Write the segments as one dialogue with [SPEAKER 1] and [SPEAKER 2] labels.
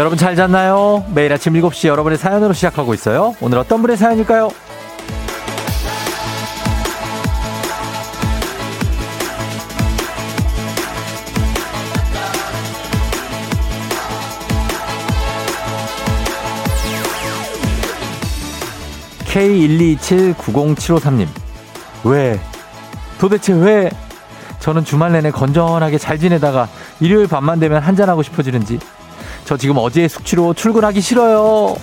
[SPEAKER 1] 여러분 잘 잤나요? 매일 아침 7시 여러분의 사연으로 시작하고 있어요. 오늘 어떤 분의 사연일까요? K1227907553님. 왜? 도대체 왜? 저는 주말 내내 건전하게 잘 지내다가 일요일 밤만 되면 한잔하고 싶어지는지. 저 지금 어제의 숙취로 출근하기 싫어요.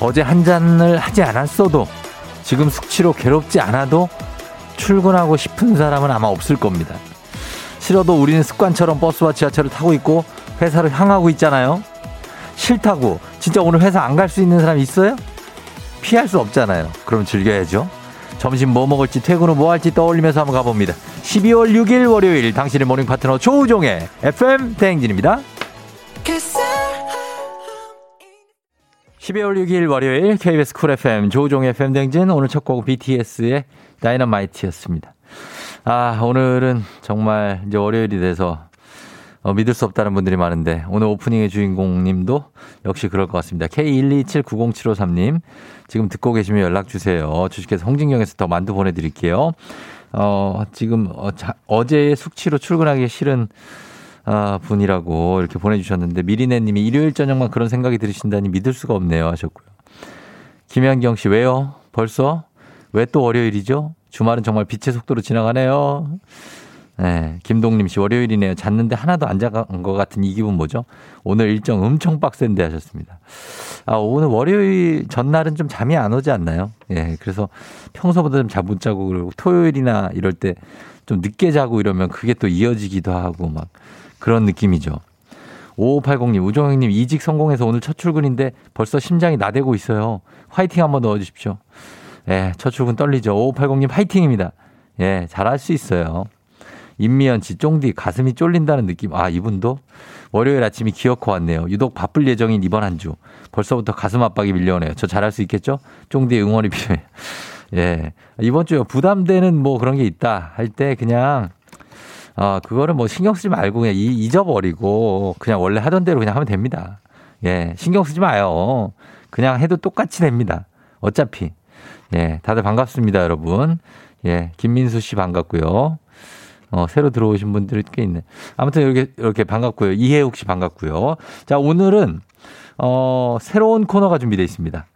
[SPEAKER 1] 어제 한 잔을 하지 않았어도 지금 숙취로 괴롭지 않아도 출근하고 싶은 사람은 아마 없을 겁니다. 싫어도 우리는 습관처럼 버스와 지하철을 타고 있고 회사를 향하고 있잖아요. 싫다고 진짜 오늘 회사 안 갈 수 있는 사람 있어요? 피할 수 없잖아요. 그럼 즐겨야죠. 점심 뭐 먹을지 퇴근 후 뭐 할지 떠올리면서 한번 가봅니다. 12월 6일 월요일 당신의 모닝 파트너 조우종의 FM 대행진입니다. 12월 6일 월요일 KBS 쿨 FM 조우종의 FM 대행진 오늘 첫 곡 BTS의 다이너마이트였습니다. 아, 오늘은 정말 이제 월요일이 돼서 어, 믿을 수 없다는 분들이 많은데 오늘 오프닝의 주인공 님도 역시 그럴 것 같습니다. K127907553님 지금 듣고 계시면 연락 주세요. 주식회사 홍진경에서 더 만두 보내드릴게요. 어, 지금 어, 자, 어제의 숙취로 출근하기 싫은 아, 분이라고 이렇게 보내주셨는데 미리네 님이 일요일 저녁만 그런 생각이 들으신다니 믿을 수가 없네요 하셨고요. 김현경 씨 왜요? 벌써? 왜 또 월요일이죠? 주말은 정말 빛의 속도로 지나가네요. 네, 김동림 씨 월요일이네요. 잤는데 하나도 안 자간 것 같은 이 기분 뭐죠? 오늘 일정 엄청 빡센데 하셨습니다. 아, 오늘 월요일 전날은 좀 잠이 안 오지 않나요? 예, 그래서 평소보다 좀 잠 못 자고 그리고 토요일이나 이럴 때 좀 늦게 자고 이러면 그게 또 이어지기도 하고 막 그런 느낌이죠. 5580님, 우정형님 이직 성공해서 오늘 첫 출근인데 벌써 심장이 나대고 있어요. 화이팅 한번 넣어주십시오. 예, 첫 출근 떨리죠. 5580님 화이팅입니다. 예, 잘할 수 있어요. 임미연 씨, 쫑디 가슴이 쫄린다는 느낌. 아, 이분도 월요일 아침이 기어코 왔네요. 유독 바쁠 예정인 이번 한 주. 벌써부터 가슴 압박이 밀려오네요. 저 잘할 수 있겠죠? 쫑디의 응원이 필요해요. 예. 이번 주에 부담되는 뭐 그런 게 있다 할 때 그냥 어, 그거를 뭐 신경 쓰지 말고 그냥 잊어버리고 그냥 원래 하던 대로 그냥 하면 됩니다. 예. 신경 쓰지 마요. 그냥 해도 똑같이 됩니다. 어차피. 예. 다들 반갑습니다, 여러분. 예. 김민수 씨 반갑고요. 어, 새로 들어오신 분들이 꽤 있네. 아무튼 이렇게, 이렇게 반갑고요. 이혜욱 씨 반갑고요. 자, 오늘은, 어, 새로운 코너가 준비되어 있습니다.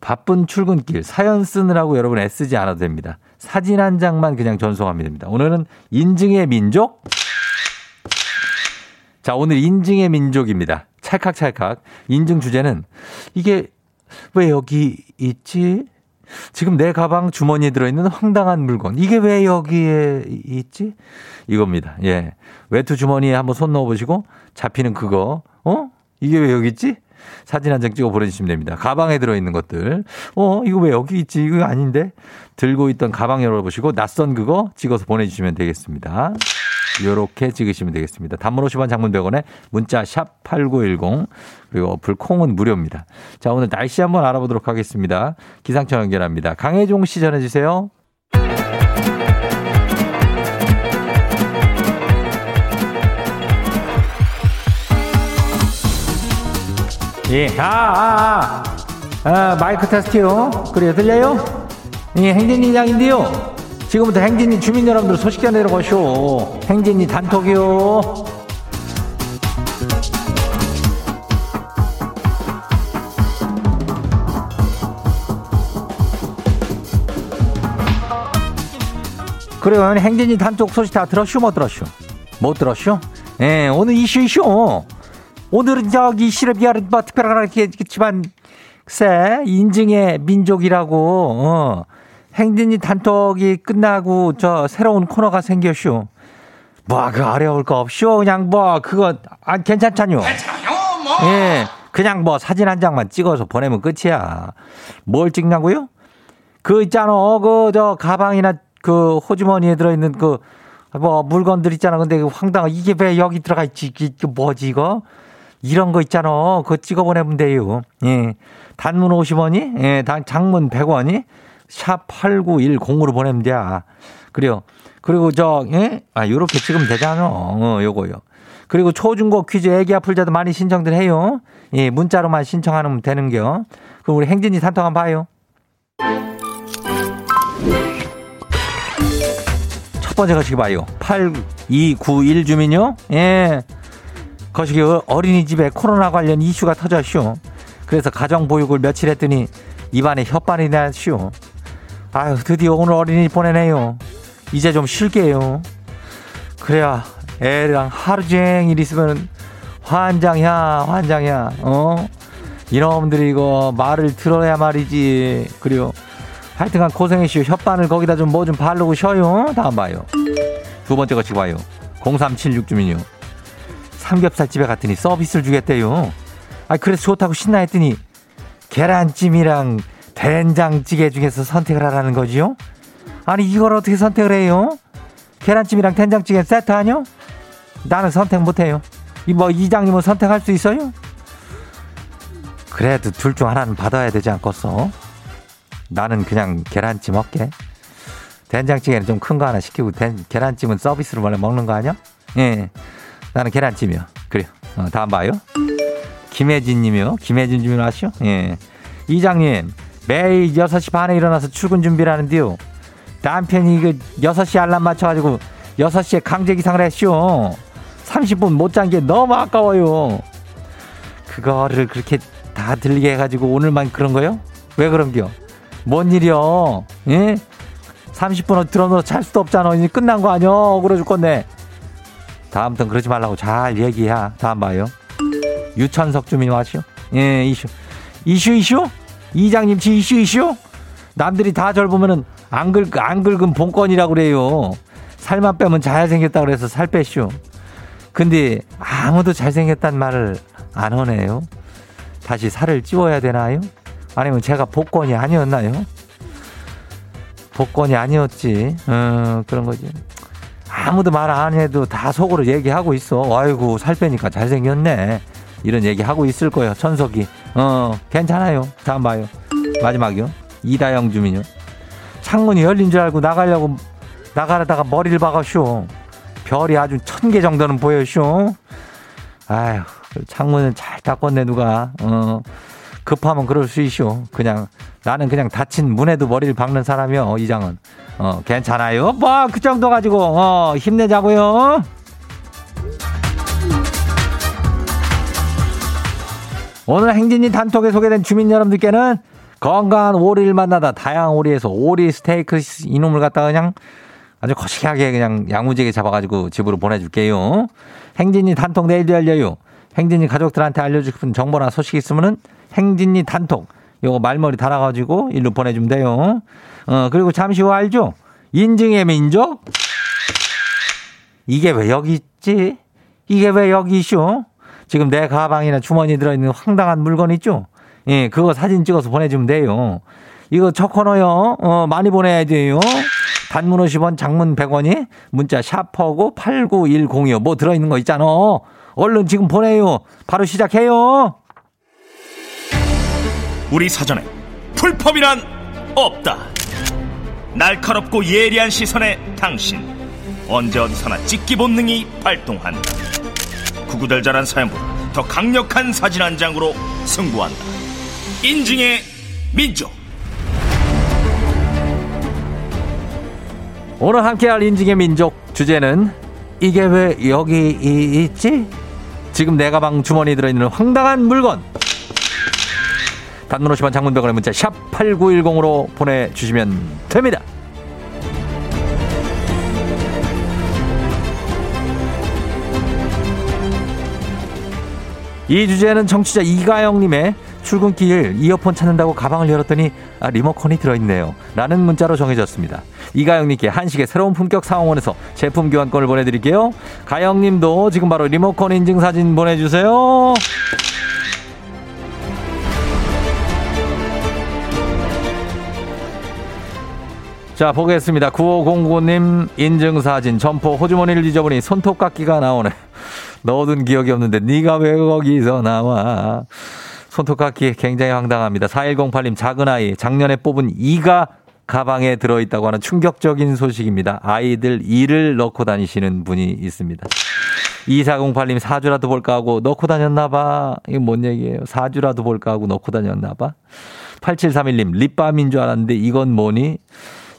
[SPEAKER 1] 바쁜 출근길, 사연 쓰느라고 여러분 애쓰지 않아도 됩니다. 사진 한 장만 그냥 전송하면 됩니다. 오늘은 인증의 민족? 자, 오늘 인증의 민족입니다. 찰칵찰칵. 인증 주제는 이게 왜 여기 있지? 지금 내 가방 주머니에 들어있는 황당한 물건. 이게 왜 여기에 있지? 이겁니다. 예. 외투 주머니에 한번 손 넣어보시고 잡히는 그거. 어? 이게 왜 여기 있지? 사진 한 장 찍어 보내주시면 됩니다. 가방에 들어있는 것들. 어, 이거 왜 여기 있지? 이거 아닌데? 들고 있던 가방 열어보시고 낯선 그거 찍어서 보내주시면 되겠습니다. 요렇게 찍으시면 되겠습니다. 단문 50원 장문 100원에 문자 샵 8910 그리고 어플 콩은 무료입니다. 자, 오늘 날씨 한번 알아보도록 하겠습니다. 기상청 연결합니다. 강혜종 씨 전해 주세요. 예, 아, 아, 아, 아 마이크 테스트요. 그래요, 들려요? 예, 행진이장인데요. 지금부터 행진이 주민 여러분들 소식 전해드려가시오. 행진이 단톡이요. 그래요. 행진이 단톡 소식 다 들었슈? 못 들었슈? 못 들었슈? 예, 오늘 이슈 이슈. 오늘은 저기 비하는 뭐 특별하겠지만 글쎄 인증의 민족이라고 어. 행진이 단톡이 끝나고 저 새로운 코너가 생겼슈. 뭐, 그 어려울 거 없쇼. 그냥 뭐, 그거, 아, 괜찮잖요.
[SPEAKER 2] 괜찮아요, 뭐.
[SPEAKER 1] 예. 그냥 뭐 사진 한 장만 찍어서 보내면 끝이야. 뭘 찍냐고요? 그 있잖아. 그, 저, 가방이나 그 호주머니에 들어 있는 그, 뭐, 물건들 있잖아. 근데 그 황당한, 이게 왜 여기 들어가 있지? 이게 뭐지, 이거? 이런 거 있잖아. 그거 찍어 보내면 돼요. 예. 단문 50원이, 예, 단, 장문 100원이, 샵 8910으로 보내면 돼. 그래요. 그리고 저, 예? 아, 요렇게 찍으면 되잖아. 어, 요거요. 그리고 초중고 퀴즈 애기 아플 자도 많이 신청들 해요. 예, 문자로만 신청하면 되는겨. 그럼 우리 행진이 단톡 한번 봐요. 첫 번째 거시기 봐요. 8291 주민요. 예. 거시기 어린이집에 코로나 관련 이슈가 터졌슈. 그래서 가정 보육을 며칠 했더니 입안에 혓바늘이 났슈. 아유, 드디어 오늘 어린이집 보내네요. 이제 좀 쉴게요. 그래야 애랑 하루 종일 있으면 환장이야, 환장이야, 어? 이놈들이 이거 말을 들어야 말이지. 그리고 하여튼간 고생했슈. 혓바늘 거기다 좀 뭐좀 뭐 바르고 쉬어요. 다음 봐요. 두 번째 거치 봐요. 0376 주민요. 삼겹살 집에 갔더니 서비스를 주겠대요. 아, 그래서 좋다고 신나 했더니 계란찜이랑 된장찌개 중에서 선택을 하라는 거지요? 아니, 이걸 어떻게 선택을 해요? 계란찜이랑 된장찌개 세트 아니요? 나는 선택 못 해요. 이 뭐 이장님은 선택할 수 있어요? 그래도 둘 중 하나는 받아야 되지 않겠어? 나는 그냥 계란찜 먹게. 된장찌개는 좀 큰 거 하나 시키고 된, 계란찜은 서비스로 원래 먹는 거 아니야? 예. 나는 계란찜이요. 그래요. 어, 다음 봐요. 김혜진 님이요. 김혜진 주민 아시죠? 예. 이장님, 매일 6시 반에 일어나서 출근 준비를 하는데요. 남편이 그 6시 알람 맞춰가지고 6시에 강제 기상을 했쇼. 30분 못 잔 게 너무 아까워요. 그거를 그렇게 다 들리게 해가지고 오늘만 그런 거요? 왜 그런겨? 뭔 일이요? 예? 30분 들어놓어 잘 수도 없잖아. 이제 끝난 거 아니야? 억울해 죽 건데. 다음부터 그러지 말라고 잘 얘기해. 다음 봐요. 유천석 주민 와시오. 예, 이슈. 이슈, 이슈? 이장님, 지 이슈, 이슈? 남들이 다 절 보면은 안 긁, 안 긁은 본건이라고 그래요. 살만 빼면 잘생겼다 그래서 살 뺐슈. 근데 아무도 잘생겼단 말을 안 하네요. 다시 살을 찌워야 되나요? 아니면 제가 복권이 아니었나요? 복권이 아니었지. 어, 그런 거지. 아무도 말 안 해도 다 속으로 얘기하고 있어. 아이고, 살 빼니까 잘생겼네. 이런 얘기 하고 있을 거예요. 천석이. 어, 괜찮아요. 다음 봐요. 마지막이요. 이다영 주민요. 창문이 열린 줄 알고 나가려고 나가려다가 머리를 박았쇼. 별이 아주 천 개 정도는 보여쇼. 아휴, 창문은 잘 닦았네, 누가. 어, 급하면 그럴 수 있쇼. 그냥, 나는 그냥 다친 문에도 머리를 박는 사람이요, 이장은. 어, 괜찮아요. 뭐, 그 정도 가지고, 어, 힘내자고요. 오늘 행진이 단톡에 소개된 주민 여러분들께는 건강한 오리를 만나다 다양한 오리에서 오리 스테이크 이놈을 갖다가 그냥 아주 거시기하게 그냥 야무지게 잡아가지고 집으로 보내줄게요. 행진이 단톡 내일도 열려요. 행진이 가족들한테 알려주고 싶은 정보나 소식 있으면은 행진이 단톡 요거 말머리 달아가지고 일로 보내주면 돼요. 어 그리고 잠시 후 알죠? 인증의 민족 이게 왜 여기 있지? 이게 왜 여기 있쇼? 지금 내 가방이나 주머니 들어있는 황당한 물건 있죠? 예, 그거 사진 찍어서 보내주면 돼요. 이거 첫 코너요. 어, 많이 보내야 돼요. 단문 50원, 장문 100원이 문자 샤퍼고 89106. 뭐 들어있는 거 있잖아. 얼른 지금 보내요. 바로 시작해요.
[SPEAKER 2] 우리 사전에 풀펌이란 없다. 날카롭고 예리한 시선에 당신 언제 어디서나 찍기 본능이 발동한다. 구구절절한 사연보다 더 강력한 사진 한 장으로 승부한다. 인증의 민족.
[SPEAKER 1] 오늘 함께할 인증의 민족 주제는 이게 왜 여기 있지? 지금 내 가방 주머니에 들어있는 황당한 물건. 단문 50원 장문병원의 문자 샵 8910으로 보내주시면 됩니다. 이 주제는 청취자 이가영님의 출근길 이어폰 찾는다고 가방을 열었더니 아, 리모컨이 들어있네요. 라는 문자로 정해졌습니다. 이가영님께 한식의 새로운 품격 상황원에서 제품 교환권을 보내드릴게요. 가영님도 지금 바로 리모컨 인증 사진 보내주세요. 자, 보겠습니다. 9509님 인증사진 점포 호주머니를 잊어보니 손톱깎이가 나오네. 넣어둔 기억이 없는데 네가 왜 거기서 나와. 손톱깎이 굉장히 황당합니다. 4108님 작은 아이 작년에 뽑은 이가 가방에 들어있다고 하는 충격적인 소식입니다. 아이들 이를 넣고 다니시는 분이 있습니다. 2408님 사주라도 볼까 하고 넣고 다녔나봐. 이게 뭔 얘기예요? 사주라도 볼까 하고 넣고 다녔나봐. 8731님 립밤인 줄 알았는데 이건 뭐니?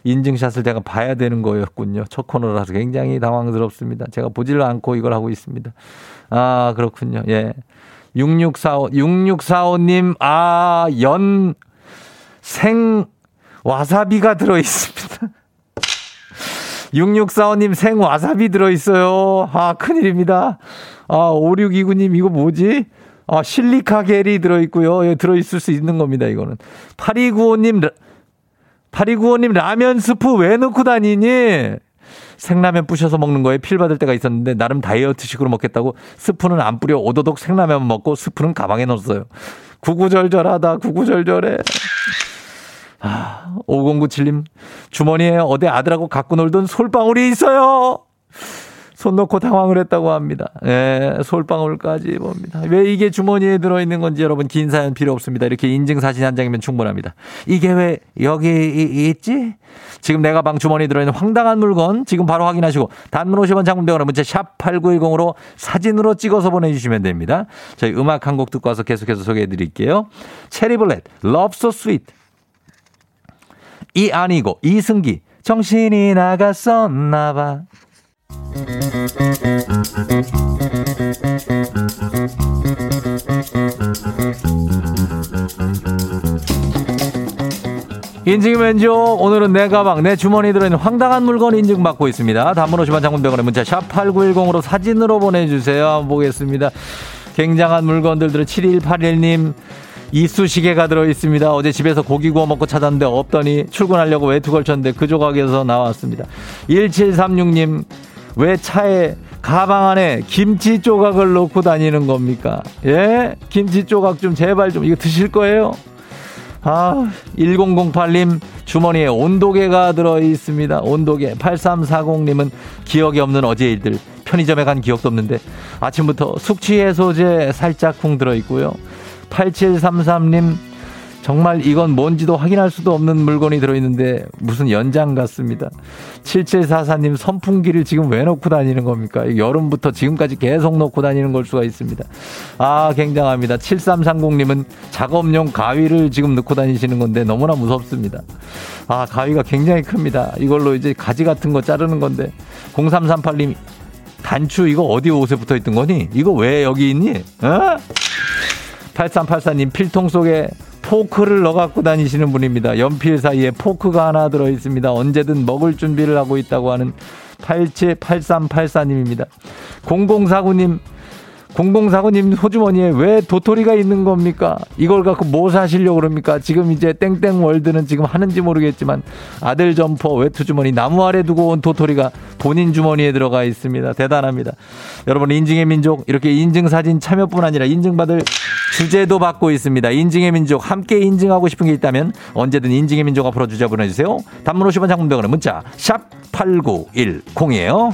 [SPEAKER 1] 인증샷을 제가 봐야 되는 거였군요. 첫 코너라서 굉장히 당황스럽습니다. 제가 보지를 않고 이걸 하고 있습니다. 아, 그렇군요. 예. 6645, 6645님, 아, 연, 생, 와사비가 들어있습니다. 6645님 생 와사비 들어있어요. 아, 큰일입니다. 아, 5629님 이거 뭐지? 아, 실리카 겔이 들어있고요. 예, 들어있을 수 있는 겁니다, 이거는. 8295님, 8295님 라면 스프 왜 넣고 다니니? 생라면 부셔서 먹는 거에 필 받을 때가 있었는데 나름 다이어트식으로 먹겠다고 스프는 안 뿌려 오도독 생라면 먹고 스프는 가방에 넣었어요. 구구절절하다 구구절절해. 아, 5097님 주머니에 어디 아들하고 갖고 놀던 솔방울이 있어요. 손 놓고 당황을 했다고 합니다. 예, 솔방울까지 봅니다. 왜 이게 주머니에 들어있는 건지 여러분 긴 사연 필요 없습니다. 이렇게 인증사진 한 장이면 충분합니다. 이게 왜 여기 있지? 지금 내가 방 주머니에 들어있는 황당한 물건 지금 바로 확인하시고 단문 50원 장문병원에 문자 샵 8910으로 사진으로 찍어서 보내주시면 됩니다. 저희 음악 한 곡 듣고 와서 계속해서 소개해 드릴게요. 체리블렛, Love So. 이 아니고 이승기, 정신이 나갔었나 봐. 인증 면접 오늘은 내 가방 내 주머니 들어있는 황당한 물건 인증받고 있습니다. 단문 50원 장문병원에 문자 샵 8910으로 사진으로 보내주세요. 한번 보겠습니다. 굉장한 물건들 들어 7181님 이쑤시개가 들어있습니다. 어제 집에서 고기 구워 먹고 찾았는데 없더니 출근하려고 외투 걸쳤는데 그 조각에서 나왔습니다. 1736님 왜 차에 가방 안에 김치 조각을 넣고 다니는 겁니까? 예? 김치 조각 좀 제발 좀 이거 드실 거예요? 아, 1008님 주머니에 온도계가 들어 있습니다. 온도계. 8340님은 기억이 없는 어제 일들. 편의점에 간 기억도 없는데 아침부터 숙취 해소제 살짝 쿵 들어 있고요. 8733님 정말 이건 뭔지도 확인할 수도 없는 물건이 들어있는데 무슨 연장 같습니다. 7744님 선풍기를 지금 왜 놓고 다니는 겁니까? 여름부터 지금까지 계속 놓고 다니는 걸 수가 있습니다. 아, 굉장합니다. 7330님은 작업용 가위를 지금 넣고 다니시는 건데 너무나 무섭습니다. 아, 가위가 굉장히 큽니다. 이걸로 이제 가지 같은 거 자르는 건데 0338님 단추 이거 어디 옷에 붙어 있던 거니? 이거 왜 여기 있니? 어? 8384님 필통 속에 포크를 넣어 갖고 다니시는 분입니다. 연필 사이에 포크가 하나 들어 있습니다. 언제든 먹을 준비를 하고 있다고 하는 878384님입니다. 0049님 0049님 호주머니에 왜 도토리가 있는 겁니까? 이걸 갖고 뭐 사시려고 그럽니까? 지금 이제 땡땡 월드는 지금 하는지 모르겠지만 아들 점퍼 외투 주머니 나무 아래 두고 온 도토리가 본인 주머니에 들어가 있습니다. 대단합니다. 여러분 인증의 민족 이렇게 인증 사진 참여뿐 아니라 인증받을 주제도 받고 있습니다. 인증의 민족 함께 인증하고 싶은 게 있다면 언제든 인증의 민족 앞으로 주제 보내주세요. 단문 50원 장문 100원은 문자 샵 8910이에요.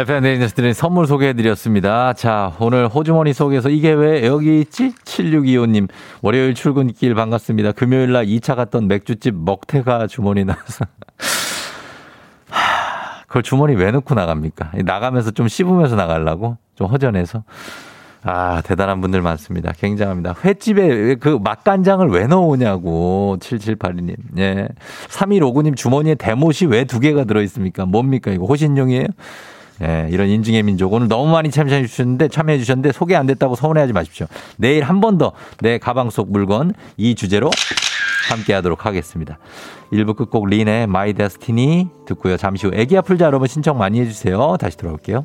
[SPEAKER 1] FM 대행진에서 드린 선물 소개해드렸습니다. 자, 오늘 호주머니 속에서 이게 왜 여기 있지? 7625님. 월요일 출근길 반갑습니다. 금요일 날 2차 갔던 맥주집 먹태가 주머니 나와서. 하, 그걸 주머니 왜 넣고 나갑니까? 나가면서 좀 씹으면서 나가려고? 좀 허전해서. 아, 대단한 분들 많습니다. 굉장합니다. 횟집에 그 맛간장을 왜 넣으냐고. 7782님. 예. 3159님 주머니에 대못이 왜 두 개가 들어있습니까? 뭡니까? 이거 호신용이에요? 예, 이런 인증의 민족. 오늘 너무 많이 참여해 주셨는데, 참여해 주셨는데, 소개 안 됐다고 서운해하지 마십시오. 내일 한 번 더 내 가방 속 물건 이 주제로 함께 하도록 하겠습니다. 1부 끝곡 린의 My Destiny 듣고요. 잠시 후 애기야 풀자 여러분 신청 많이 해주세요. 다시 돌아올게요.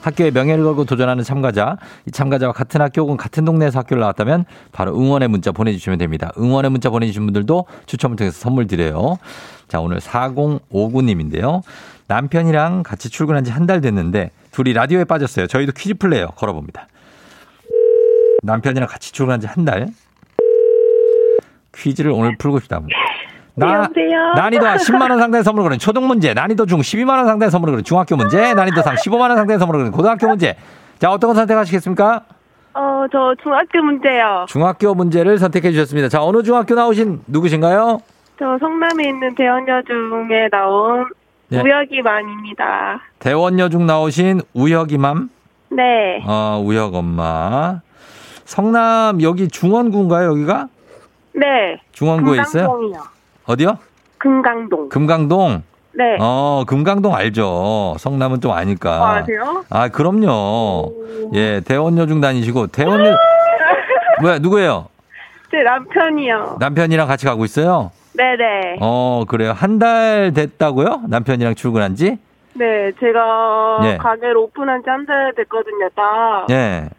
[SPEAKER 1] 학교의 명예를 걸고 도전하는 참가자, 이 참가자와 같은 학교 혹은 같은 동네에서 학교를 나왔다면 바로 응원의 문자 보내주시면 됩니다. 응원의 문자 보내주신 분들도 추첨을 통해서 선물 드려요. 자, 오늘 4059님인데요. 남편이랑 같이 출근한 지 한 달 됐는데 둘이 라디오에 빠졌어요. 저희도 퀴즈 플레이어 걸어봅니다. 남편이랑 같이 출근한 지 한 달. 퀴즈를 오늘 풀고 싶다. 나,
[SPEAKER 3] 여보세요?
[SPEAKER 1] 난이도 10만원 상당의 선물을 거는 초등 문제, 난이도 중 12만원 상당의 선물을 거는 중학교 문제, 난이도 상 15만원 상당의 선물을 거는 고등학교 문제. 자, 어떤 거 선택하시겠습니까?
[SPEAKER 3] 어, 저 중학교 문제요.
[SPEAKER 1] 중학교 문제를 선택해 주셨습니다. 자, 어느 중학교 나오신 누구신가요?
[SPEAKER 3] 저 성남에 있는 대원여중에 나온
[SPEAKER 1] 네.
[SPEAKER 3] 우혁이만입니다.
[SPEAKER 1] 대원여중 나오신 우혁이맘,
[SPEAKER 3] 네.
[SPEAKER 1] 어, 우혁 엄마. 성남, 여기 중원구인가요, 여기가?
[SPEAKER 3] 네.
[SPEAKER 1] 중원구에 있어요? 어디요?
[SPEAKER 3] 금강동.
[SPEAKER 1] 금강동?
[SPEAKER 3] 네.
[SPEAKER 1] 어, 금강동 알죠. 성남은 좀 아니까.
[SPEAKER 3] 아, 아세요?
[SPEAKER 1] 아, 그럼요. 예, 대원여중 다니시고, 대원여, 뭐야, 누구예요?
[SPEAKER 3] 제 남편이요.
[SPEAKER 1] 남편이랑 같이 가고 있어요?
[SPEAKER 3] 네네.
[SPEAKER 1] 어, 그래요. 한 달 됐다고요? 남편이랑 출근한 지?
[SPEAKER 3] 네, 제가
[SPEAKER 1] 예.
[SPEAKER 3] 가게를 오픈한 지 한 달 됐거든요, 딱.
[SPEAKER 1] 예.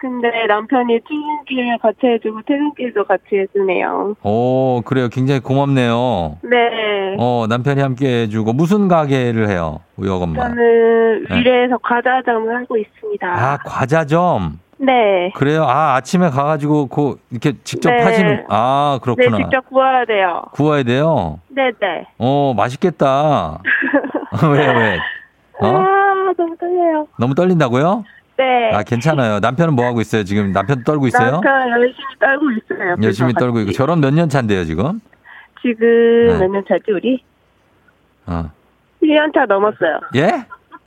[SPEAKER 3] 근데 남편이 출근길 같이 해주고 퇴근길도 같이 해주네요.
[SPEAKER 1] 오, 그래요. 굉장히 고맙네요.
[SPEAKER 3] 네.
[SPEAKER 1] 어, 남편이 함께 해주고, 무슨 가게를 해요? 엄마.
[SPEAKER 3] 저는
[SPEAKER 1] 네.
[SPEAKER 3] 위례에서 과자점을 하고 있습니다.
[SPEAKER 1] 아, 과자점.
[SPEAKER 3] 네.
[SPEAKER 1] 그래요. 아, 아침에 가가지고, 그, 이렇게 직접
[SPEAKER 3] 네.
[SPEAKER 1] 하시는, 아,
[SPEAKER 3] 네,
[SPEAKER 1] 그렇구나.
[SPEAKER 3] 직접 구워야 돼요.
[SPEAKER 1] 구워야 돼요?
[SPEAKER 3] 네네.
[SPEAKER 1] 어, 맛있겠다. 왜, 왜? 어?
[SPEAKER 3] 아, 너무 떨려요.
[SPEAKER 1] 너무 떨린다고요?
[SPEAKER 3] 네.
[SPEAKER 1] 아, 괜찮아요. 남편은 뭐 하고 있어요? 지금 남편 떨고 있어요?
[SPEAKER 3] 남편 열심히 떨고 있어요.
[SPEAKER 1] 열심히
[SPEAKER 3] 옆에서
[SPEAKER 1] 떨고 있고.
[SPEAKER 3] 같이.
[SPEAKER 1] 결혼 몇 년 차인데요, 지금?
[SPEAKER 3] 지금
[SPEAKER 1] 네.
[SPEAKER 3] 몇년 차지 우리?
[SPEAKER 1] 어.
[SPEAKER 3] 1년 차 넘었어요.
[SPEAKER 1] 예?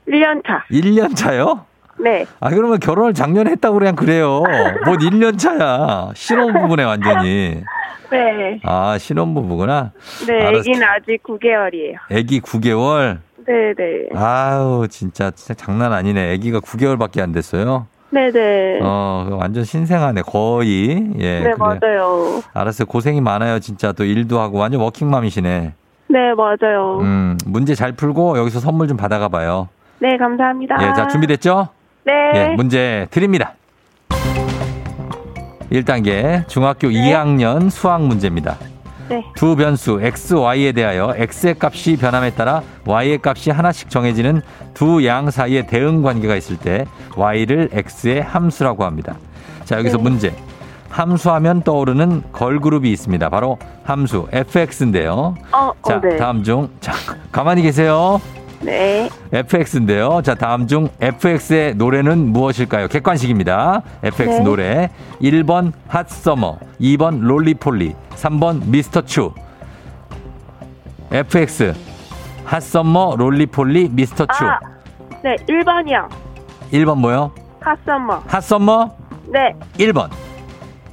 [SPEAKER 3] 1년 차.
[SPEAKER 1] 1년 차요?
[SPEAKER 3] 네.
[SPEAKER 1] 아, 그러면 결혼을 작년에 했다고 그냥 그래요. 뭔 1년 차야. 신혼부부네, 완전히.
[SPEAKER 3] 네.
[SPEAKER 1] 아, 신혼부부구나.
[SPEAKER 3] 네. 아기는 아직 9개월이에요.
[SPEAKER 1] 애기 9개월.
[SPEAKER 3] 네, 네.
[SPEAKER 1] 아우, 진짜, 진짜 장난 아니네. 애기가 9개월밖에 안 됐어요.
[SPEAKER 3] 네, 네.
[SPEAKER 1] 어, 완전 신생아네. 거의. 예.
[SPEAKER 3] 네,
[SPEAKER 1] 그래요.
[SPEAKER 3] 맞아요.
[SPEAKER 1] 알았어요. 고생이 많아요. 진짜 또 일도 하고 완전 워킹맘이시네.
[SPEAKER 3] 네, 맞아요.
[SPEAKER 1] 음, 문제 잘 풀고 여기서 선물 좀 받아가 봐요.
[SPEAKER 3] 네, 감사합니다.
[SPEAKER 1] 예, 자, 준비됐죠?
[SPEAKER 3] 네.
[SPEAKER 1] 예, 문제 드립니다. 1단계 중학교
[SPEAKER 3] 네.
[SPEAKER 1] 2학년 수학 문제입니다.
[SPEAKER 3] 네.
[SPEAKER 1] 두 변수 x, y에 대하여 x의 값이 변함에 따라 y의 값이 하나씩 정해지는 두 양 사이에 대응 관계가 있을 때 y를 x의 함수라고 합니다. 자, 여기서
[SPEAKER 3] 네.
[SPEAKER 1] 문제. 함수하면 떠오르는 걸그룹이 있습니다. 바로 함수 fx인데요.
[SPEAKER 3] 어,
[SPEAKER 1] 자,
[SPEAKER 3] 어, 네.
[SPEAKER 1] 다음 중 자, 가만히 계세요.
[SPEAKER 3] 네.
[SPEAKER 1] FX인데요. 자, 다음 중 FX의 노래는 무엇일까요? 객관식입니다. FX
[SPEAKER 3] 네.
[SPEAKER 1] 노래. 1번 핫서머, 2번 롤리폴리, 3번 미스터 추. FX Hot Summer, Roly-Poly, Mr. Chu.
[SPEAKER 3] 아, 네, 1번이요.
[SPEAKER 1] 1번 뭐요?
[SPEAKER 3] Hot
[SPEAKER 1] Summer. Hot Summer
[SPEAKER 3] 네.
[SPEAKER 1] 1번.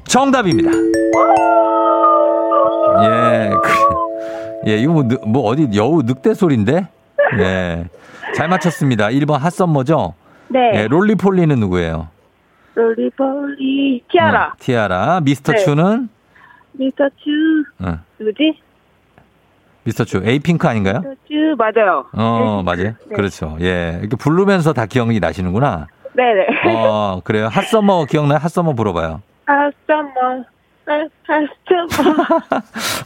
[SPEAKER 1] 정답입니다. 예. 그, 예, 이거 뭐, 늑- 뭐 어디 여우 늑대 소리인데? 예. 잘 맞췄습니다. 1번 Hot Summer죠?
[SPEAKER 3] 네.
[SPEAKER 1] 예, Roly-Poly는 누구예요?
[SPEAKER 3] Roly-Poly. 티아라.
[SPEAKER 1] 어, 티아라. 미스터
[SPEAKER 3] 네.
[SPEAKER 1] 추는?
[SPEAKER 3] 미스터 츄.
[SPEAKER 1] 어,
[SPEAKER 3] 누구지?
[SPEAKER 1] 미스터 추. 에이핑크 아닌가요?
[SPEAKER 3] 미스터 츄, 맞아요.
[SPEAKER 1] 어, 맞아요.
[SPEAKER 3] 네.
[SPEAKER 1] 그렇죠. 예. 이렇게 부르면서 다 기억이 나시는구나.
[SPEAKER 3] 네네.
[SPEAKER 1] 어, 그래요. Hot Summer 기억나요? Hot Summer 물어봐요.
[SPEAKER 3] Hot Summer. Hot Summer.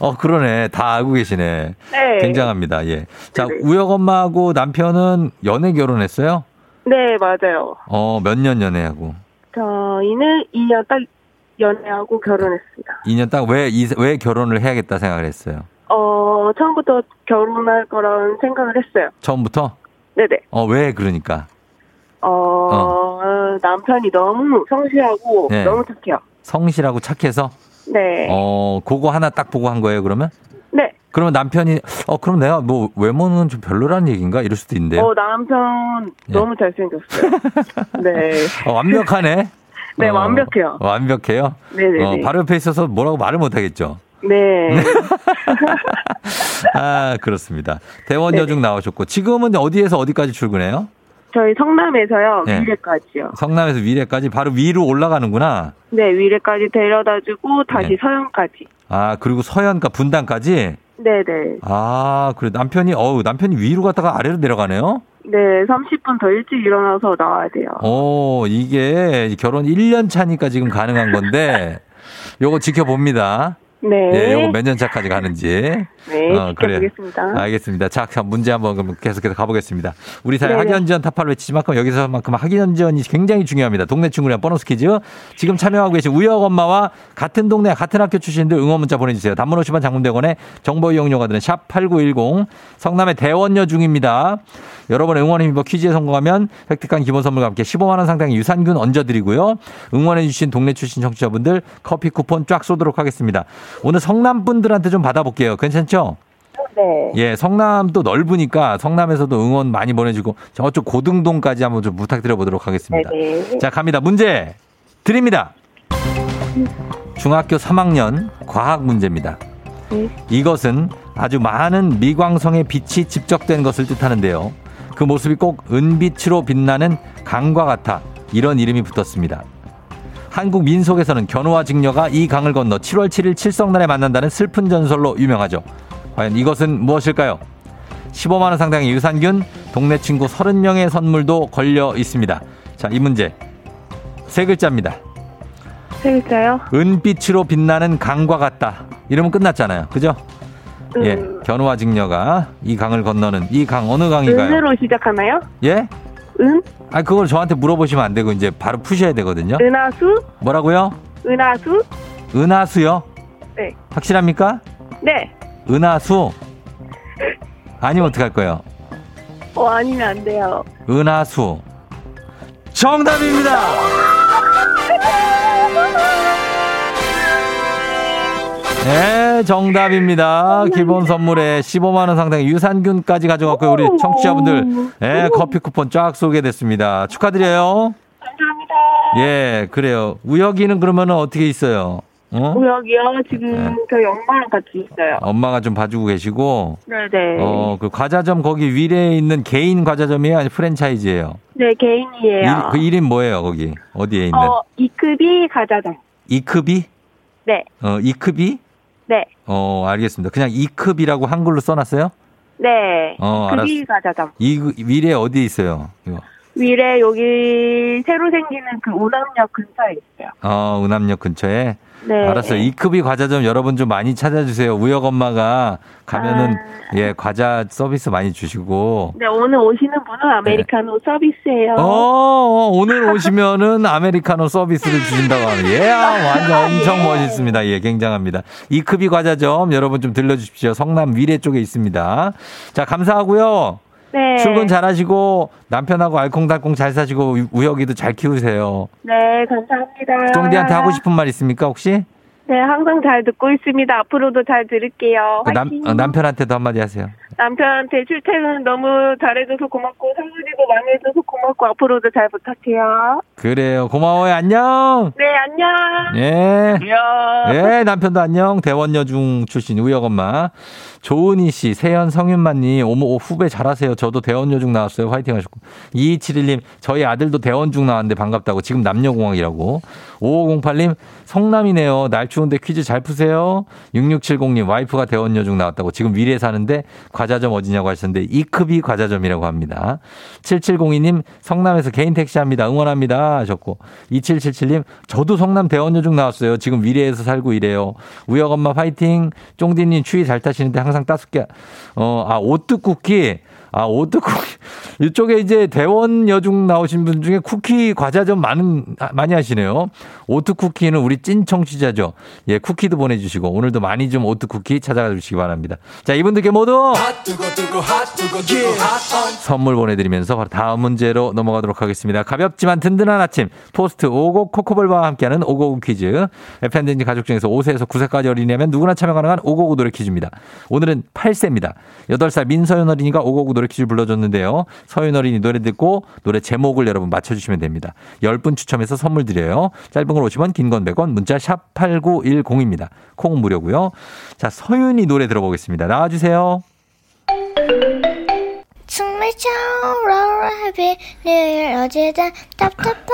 [SPEAKER 1] 어, 그러네. 다 알고 계시네.
[SPEAKER 3] 네.
[SPEAKER 1] 굉장합니다. 예. 자,
[SPEAKER 3] 네.
[SPEAKER 1] 우혁 엄마하고 남편은 연애 결혼했어요?
[SPEAKER 3] 네, 맞아요.
[SPEAKER 1] 어, 몇 년 연애하고?
[SPEAKER 3] 저희는 2년 딱 연애하고 결혼했습니다.
[SPEAKER 1] 2년 딱 왜, 이- 왜 결혼을 해야겠다 생각을 했어요?
[SPEAKER 3] 어, 처음부터 결혼할 거라는 생각을 했어요.
[SPEAKER 1] 처음부터?
[SPEAKER 3] 네네.
[SPEAKER 1] 어, 왜 그러니까?
[SPEAKER 3] 어, 남편이 너무 성실하고
[SPEAKER 1] 네.
[SPEAKER 3] 너무 착해요.
[SPEAKER 1] 성실하고 착해서?
[SPEAKER 3] 네.
[SPEAKER 1] 어, 그거 하나 딱 보고 한 거예요, 그러면?
[SPEAKER 3] 네.
[SPEAKER 1] 그러면 남편이, 어, 그럼 내가 뭐 외모는 좀 별로라는 얘기인가? 이럴 수도 있는데요.
[SPEAKER 3] 어, 남편
[SPEAKER 1] 예.
[SPEAKER 3] 너무 잘생겼어요. 네.
[SPEAKER 1] 어, 완벽하네?
[SPEAKER 3] 네,
[SPEAKER 1] 어,
[SPEAKER 3] 완벽해요.
[SPEAKER 1] 완벽해요?
[SPEAKER 3] 네네네.
[SPEAKER 1] 어, 바로 옆에 있어서 뭐라고 말을 못 하겠죠?
[SPEAKER 3] 네.
[SPEAKER 1] 아, 그렇습니다. 대원
[SPEAKER 3] 네네.
[SPEAKER 1] 여중 나오셨고, 지금은 어디에서 어디까지 출근해요?
[SPEAKER 3] 저희 성남에서요,
[SPEAKER 1] 네.
[SPEAKER 3] 위례까지요.
[SPEAKER 1] 성남에서 위례까지 바로 위로 올라가는구나.
[SPEAKER 3] 네, 위례까지 데려다 주고, 다시
[SPEAKER 1] 네.
[SPEAKER 3] 서현까지.
[SPEAKER 1] 아, 그리고 서현과 분당까지?
[SPEAKER 3] 네네.
[SPEAKER 1] 아, 그래. 남편이, 어우, 남편이 위로 갔다가 아래로 내려가네요?
[SPEAKER 3] 네, 30분 더 일찍 일어나서 나와야 돼요.
[SPEAKER 1] 오, 이게 결혼 1년 차니까 지금 가능한 건데, 요거 지켜봅니다.
[SPEAKER 3] 네.
[SPEAKER 1] 예, 요거 몇 년 차까지 가는지.
[SPEAKER 3] 네,
[SPEAKER 1] 어, 그래요.
[SPEAKER 3] 지켜보겠습니다.
[SPEAKER 1] 알겠습니다. 자, 그럼 문제 한번 그럼 계속해서 가보겠습니다. 우리 사회
[SPEAKER 3] 네네.
[SPEAKER 1] 학연지원 타파를 외치지만큼 여기서만큼 학연지원이 굉장히 중요합니다. 동네 친구랑 보너스 퀴즈. 지금 참여하고 계신 우혁 엄마와 같은 동네 같은 학교 출신들 응원 문자 보내주세요. 단문 50원 장문대원에 정보 이용료가 드는 샵8910 성남의 대원여 중입니다. 여러분의 응원의 힘입어 퀴즈에 성공하면 획득한 기본 선물과 함께 15만 원 상당의 유산균 얹어드리고요. 응원해 주신 동네 출신 청취자분들 커피 쿠폰 쫙 쏘도록 하겠습니다. 오늘 성남 분들한테 좀 받아볼게요. 괜찮죠?
[SPEAKER 3] 네.
[SPEAKER 1] 예, 성남도 넓으니까 성남에서도 응원 많이 보내주고 저쪽 고등동까지 한번 좀 부탁드려 보도록 하겠습니다.
[SPEAKER 3] 네네.
[SPEAKER 1] 자, 갑니다. 문제 드립니다. 중학교 3학년 과학 문제입니다.
[SPEAKER 3] 네.
[SPEAKER 1] 이것은 아주 많은 미광성의 빛이 집적된 것을 뜻하는데요. 그 모습이 꼭 은빛으로 빛나는 강과 같아 이런 이름이 붙었습니다. 한국 민속에서는 견우와 직녀가 이 강을 건너 7월 7일 칠성날에 만난다는 슬픈 전설로 유명하죠. 과연 이것은 무엇일까요? 15만 원 상당의 유산균, 동네 친구 30명의 선물도 걸려 있습니다. 자, 이 문제 세 글자입니다.
[SPEAKER 3] 세 글자요?
[SPEAKER 1] 은빛으로 빛나는 강과 같다. 이러면 끝났잖아요. 그죠? 예,
[SPEAKER 3] 음,
[SPEAKER 1] 견우와 직녀가 이 강을 건너는 이 강 어느 강인가요?
[SPEAKER 3] 은으로 시작하나요?
[SPEAKER 1] 예?
[SPEAKER 3] 은?
[SPEAKER 1] 아, 그걸 저한테 물어보시면 안 되고 이제 바로 푸셔야 되거든요.
[SPEAKER 3] 은하수?
[SPEAKER 1] 뭐라고요?
[SPEAKER 3] 은하수?
[SPEAKER 1] 은하수요?
[SPEAKER 3] 네.
[SPEAKER 1] 확실합니까?
[SPEAKER 3] 네.
[SPEAKER 1] 은하수? 아니면 어떡할 거예요?
[SPEAKER 3] 어, 아니면 안 돼요.
[SPEAKER 1] 은하수. 정답입니다. 네, 정답입니다. 기본 선물에 15만원 상당의 유산균까지 가져갔고요. 우리 청취자분들, 예, 커피 쿠폰 쫙 쏘게됐습니다. 축하드려요.
[SPEAKER 3] 감사합니다.
[SPEAKER 1] 예, 그래요. 우혁이는 그러면 어떻게 있어요? 어?
[SPEAKER 3] 우혁이요. 지금
[SPEAKER 1] 네.
[SPEAKER 3] 저희 엄마랑 같이 있어요.
[SPEAKER 1] 엄마가 좀 봐주고 계시고,
[SPEAKER 3] 네네.
[SPEAKER 1] 어, 그 과자점 거기 위례에 있는 개인 과자점이에요? 아니 프랜차이즈예요?
[SPEAKER 3] 네, 개인이에요.
[SPEAKER 1] 일- 그 이름 뭐예요, 거기? 어디에 있는?
[SPEAKER 3] 어, 이크비 가자장.
[SPEAKER 1] 이크비?
[SPEAKER 3] 네,
[SPEAKER 1] 어, 이크비?
[SPEAKER 3] 네,
[SPEAKER 1] 어, 알겠습니다. 그냥 이크비라고 한글로 써놨어요?
[SPEAKER 3] 네.
[SPEAKER 1] 어,
[SPEAKER 3] 이크비 가자장.
[SPEAKER 1] 이, 위례 어디에 있어요? 이거.
[SPEAKER 3] 위례 여기 새로 생기는 그 오남역 근처에 있어요.
[SPEAKER 1] 어, 은암역 근처에?
[SPEAKER 3] 네.
[SPEAKER 1] 알았어요. 이크비 과자점 여러분 좀 많이 찾아주세요. 우혁 엄마가 가면은,
[SPEAKER 3] 아.
[SPEAKER 1] 예, 과자 서비스 많이 주시고.
[SPEAKER 3] 네, 오늘 오시는 분은 아메리카노 서비스예요.
[SPEAKER 1] 어, 어, 오늘 오시면은 아메리카노 서비스를 주신다고 하는. 예, 아, 완전 엄청 멋있습니다. 예, 굉장합니다. 이크비 과자점 여러분 좀 들려주십시오. 성남 위례 쪽에 있습니다. 자, 감사하고요.
[SPEAKER 3] 네.
[SPEAKER 1] 출근 잘 하시고 남편하고 알콩달콩 잘 사시고 우- 우혁이도 잘 키우세요.
[SPEAKER 3] 네, 감사합니다.
[SPEAKER 1] 쫑디한테 하고 싶은 말 있습니까, 혹시?
[SPEAKER 3] 네, 항상 잘 듣고 있습니다. 앞으로도 잘 들을게요.
[SPEAKER 1] 그 남. 어, 남편한테도 한마디 하세요.
[SPEAKER 3] 남편한테 출퇴근 너무 잘해줘서 고맙고 설거지도 많이 해줘서 고맙고 앞으로도 잘 부탁해요.
[SPEAKER 1] 그래요. 고마워요. 안녕.
[SPEAKER 3] 네, 안녕.
[SPEAKER 1] 예.
[SPEAKER 3] 안녕.
[SPEAKER 1] 예, 남편도 안녕. 대원여중 출신 우혁 엄마. 조은희 씨, 세연 성윤만님, 오모 후배 잘하세요. 저도 대원여중 나왔어요. 화이팅 하셨고. 2271님, 저희 아들도 대원중 나왔는데 반갑다고. 지금 남녀공학이라고. 5508님, 성남이네요. 날 추운데 퀴즈 잘 푸세요. 6670님, 와이프가 대원여중 나왔다고. 지금 위례 사는데 과자점 어디냐고 하셨는데, 이크비 과자점이라고 합니다. 7702님, 성남에서 개인 택시 합니다. 응원합니다. 하셨고. 2777님, 저도 성남 대원여중 나왔어요. 지금 위례에서 살고 이래요. 우혁 엄마 파이팅. 쫑디님 추위 잘 타시는데 항상 따숩게. 어, 아, 오뜨쿠키. 아, 오뜨쿠키. 이쪽에 이제 대원 여중 나오신 분 중에 쿠키 과자점 많은, 아, 많이 하시네요. 오트 쿠키는 우리 찐 청취자죠. 예, 쿠키도 보내주시고, 오늘도 많이 좀 오트 쿠키 찾아가 주시기 바랍니다. 자, 이분들께 모두 선물 보내드리면서 바로 다음 문제로 넘어가도록 하겠습니다. 가볍지만 든든한 아침 포스트 오곡 코코볼바와 함께하는 오곡 퀴즈. FM대행진 가족 중에서 5세에서 9세까지 어린이라면 누구나 참여 가능한 오곡 노래 퀴즈입니다. 오늘은 8세입니다. 8살 민서윤 어린이가 오곡 노래 퀴즈 불러줬는데요. 서윤 어린이 노래 듣고 노래 제목을 여러분 맞춰주시면 됩니다. 10분 추첨해서 선물 드려요. 짧은 걸 50원, 긴 건 100원, 문자 샵 8910입니다. 콩은 무료고요. 자, 서윤이 노래 들어보겠습니다. 나와주세요.
[SPEAKER 4] 해피 늘 어제든 답답한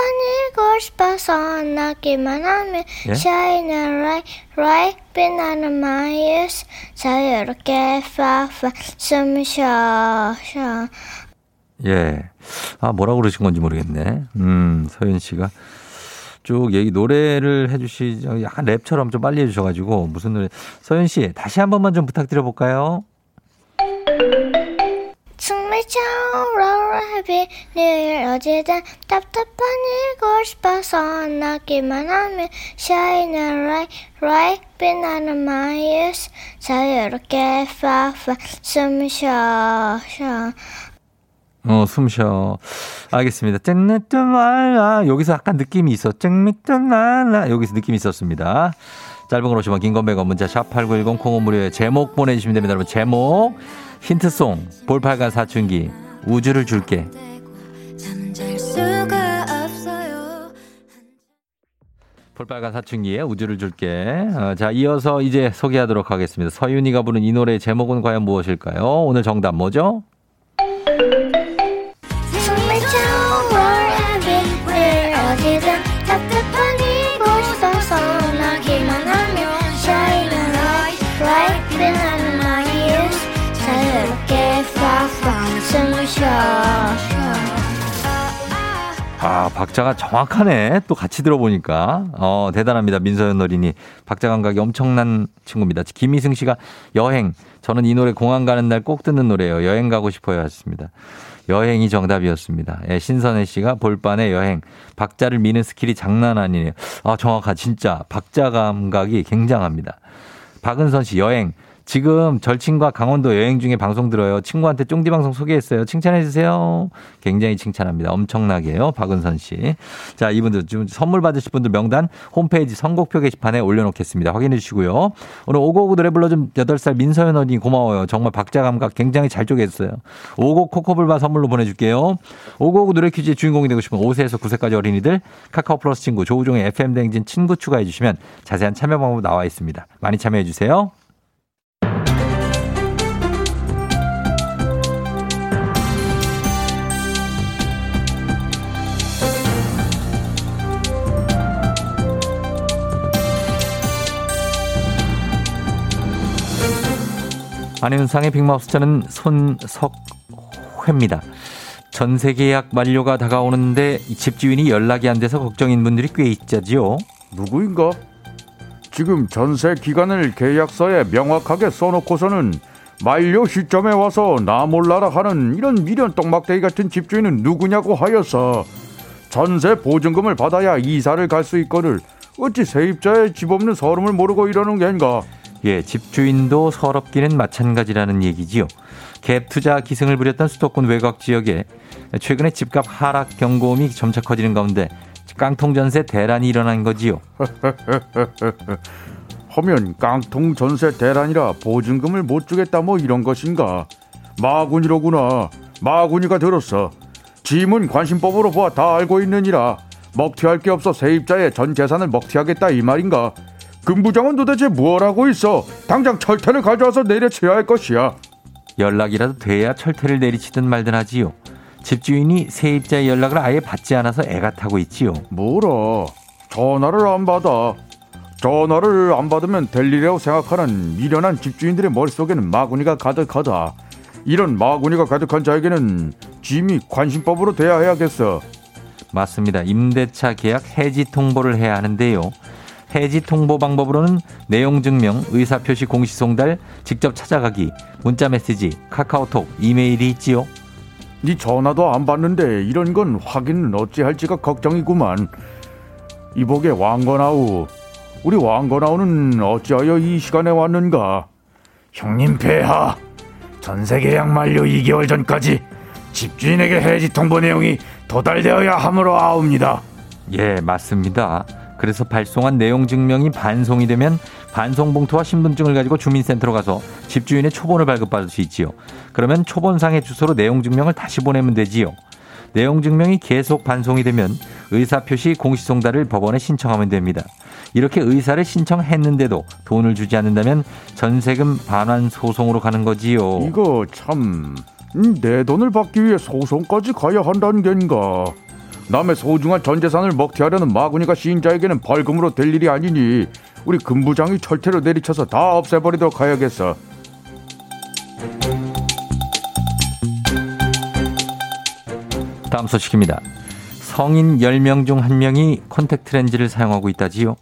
[SPEAKER 4] 이고 싶어서 나기만 하면
[SPEAKER 1] 예?
[SPEAKER 4] Shine a light, right 빛나는 my ears 자유롭게 파파 숨 쉬어 쉬어
[SPEAKER 1] 예. 아, 뭐라고 그러신 건지 모르겠네. 음, 서윤 씨가. 쭉 얘기, 노래를 해주시, 약간 랩처럼 좀 빨리 해주셔가지고, 무슨 노래. 서윤 씨, 다시 한 번만 좀 부탁드려 볼까요?
[SPEAKER 4] 처음 해피 늘 어제든 답답한 이고 싶어서 나기만 하면 Shine a light, right 빛나는 my ears 자유롭게 파파 숨 쉬어 쉬어
[SPEAKER 1] 어, 숨 쉬어. 알겠습니다. 쨍미뚜말라. 여기서 약간 느낌이 있어. 쨍미뚜말라. 여기서 느낌이 있었습니다. 짧은 걸 오시면 긴건배가 문자 샵 8910 콩은 무료에 제목 보내주시면 됩니다. 여러분, 제목. 힌트송. 볼빨간 사춘기. 우주를 줄게. 볼빨간 사춘기에 우주를 줄게. 어, 자, 이어서 이제 소개하도록 하겠습니다. 서윤이가 부른 이 노래의 제목은 과연 무엇일까요? 오늘 정답 뭐죠? 아, 박자가 정확하네. 또 같이 들어보니까. 어, 대단합니다. 민서연 어린이. 박자 감각이 엄청난 친구입니다. 김희승 씨가 여행. 저는 이 노래 공항 가는 날 꼭 듣는 노래예요. 여행 가고 싶어요. 하셨습니다. 여행이 정답이었습니다. 예, 신선혜 씨가 볼빨의 여행. 박자를 미는 스킬이 장난 아니네요. 아, 정확하. 진짜. 박자 감각이 굉장합니다. 박은선 씨 여행. 지금 절친과 강원도 여행 중에 방송 들어요. 친구한테 쫑디 방송 소개했어요. 칭찬해 주세요. 굉장히 칭찬합니다. 엄청나게요. 박은선 씨. 자, 이분들 지금 선물 받으실 분들 명단 홈페이지 선곡표 게시판에 올려놓겠습니다. 확인해 주시고요. 오늘 오고오고 노래 불러준 8살 민서연 어린이 고마워요. 정말 박자 감각 굉장히 잘 쪼개했어요. 오고 코코블바 선물로 보내줄게요. 오고오고 노래 퀴즈의 주인공이 되고 싶은 5세에서 9세까지 어린이들 카카오 플러스 친구 조우종의 FM 댕진 친구 추가해 주시면 자세한 참여 방법 나와 있습니다. 많이 참여해 주세요. 안윤상의 빅마우스 저는 손석회입니다. 전세 계약 만료가 다가오는데 집주인이 연락이 안 돼서 걱정인 분들이 꽤 있자지요.
[SPEAKER 5] 누구인가? 지금 전세 기간을 계약서에 명확하게 써놓고서는 만료 시점에 와서 나 몰라라 하는 이런 미련 똥막대기 같은 집주인은 누구냐고 하여서 전세 보증금을 받아야 이사를 갈 수 있거늘 어찌 세입자의 집 없는 서름을 모르고 이러는 겐가?
[SPEAKER 1] 예, 집주인도 서럽기는 마찬가지라는 얘기지요. 갭 투자 기승을 부렸던 수도권 외곽 지역에 최근에 집값 하락 경고음이 점차 커지는 가운데 깡통 전세 대란이 일어난 거지요.
[SPEAKER 5] 하면 깡통 전세 대란이라 보증금을 못 주겠다 뭐 이런 것인가? 마구니로구나. 마구니가 들었어. 지문 관심법으로 보아 다 알고 있느니라. 먹튀할 게 없어 세입자의 전 재산을 먹튀하겠다 이 말인가? 금부장은 도대체 뭘 하고 있어? 당장 철퇴를 가져와서 내려쳐야 할 것이야.
[SPEAKER 1] 연락이라도 돼야 철퇴를 내리치든 말든 하지요. 집주인이 세입자의 연락을 아예 받지 않아서 애가 타고 있지요.
[SPEAKER 5] 뭐라? 전화를 안 받아. 전화를 안 받으면 될 일이라고 생각하는 미련한 집주인들의 머릿속에는 마구니가 가득하다. 이런 마구니가 가득한 자에게는 짐이 관심법으로 돼야 해야겠어.
[SPEAKER 1] 맞습니다. 임대차 계약 해지 통보를 해야 하는데요. 해지 통보 방법으로는 내용 증명, 의사 표시 공시 송달, 직접 찾아가기, 문자 메시지, 카카오톡, 이메일이 있지요.
[SPEAKER 5] 네 전화도 안 받는데 이런 건 확인은 어찌 할지가 걱정이구만. 이복의 왕건아우, 우리 왕건아우는 어찌하여 이 시간에 왔는가? 형님 폐하, 전세 계약 만료 2개월 전까지 집주인에게 해지 통보 내용이 도달되어야 함으로 아옵니다.
[SPEAKER 1] 예, 맞습니다. 그래서 발송한 내용 증명이 반송이 되면 반송 봉투와 신분증을 가지고 주민센터로 가서 집주인의 초본을 발급받을 수 있지요. 그러면 초본상의 주소로 내용 증명을 다시 보내면 되지요. 내용 증명이 계속 반송이 되면 의사 표시 공시 송달을 법원에 신청하면 됩니다. 이렇게 의사를 신청했는데도 돈을 주지 않는다면 전세금 반환 소송으로 가는 거지요.
[SPEAKER 5] 이거 참 내 돈을 받기 위해 소송까지 가야 한다는 겐가? 남의 소중한 전 재산을 먹튀하려는 마구니가 시인자에게는 벌금으로 될 일이 아니니 우리 금부장이 철퇴로 내리쳐서 다 없애버리도록 하야겠어.
[SPEAKER 1] 다음 소식입니다. 성인 10명 중 1명이 콘택트 렌즈를 사용하고 있다지요.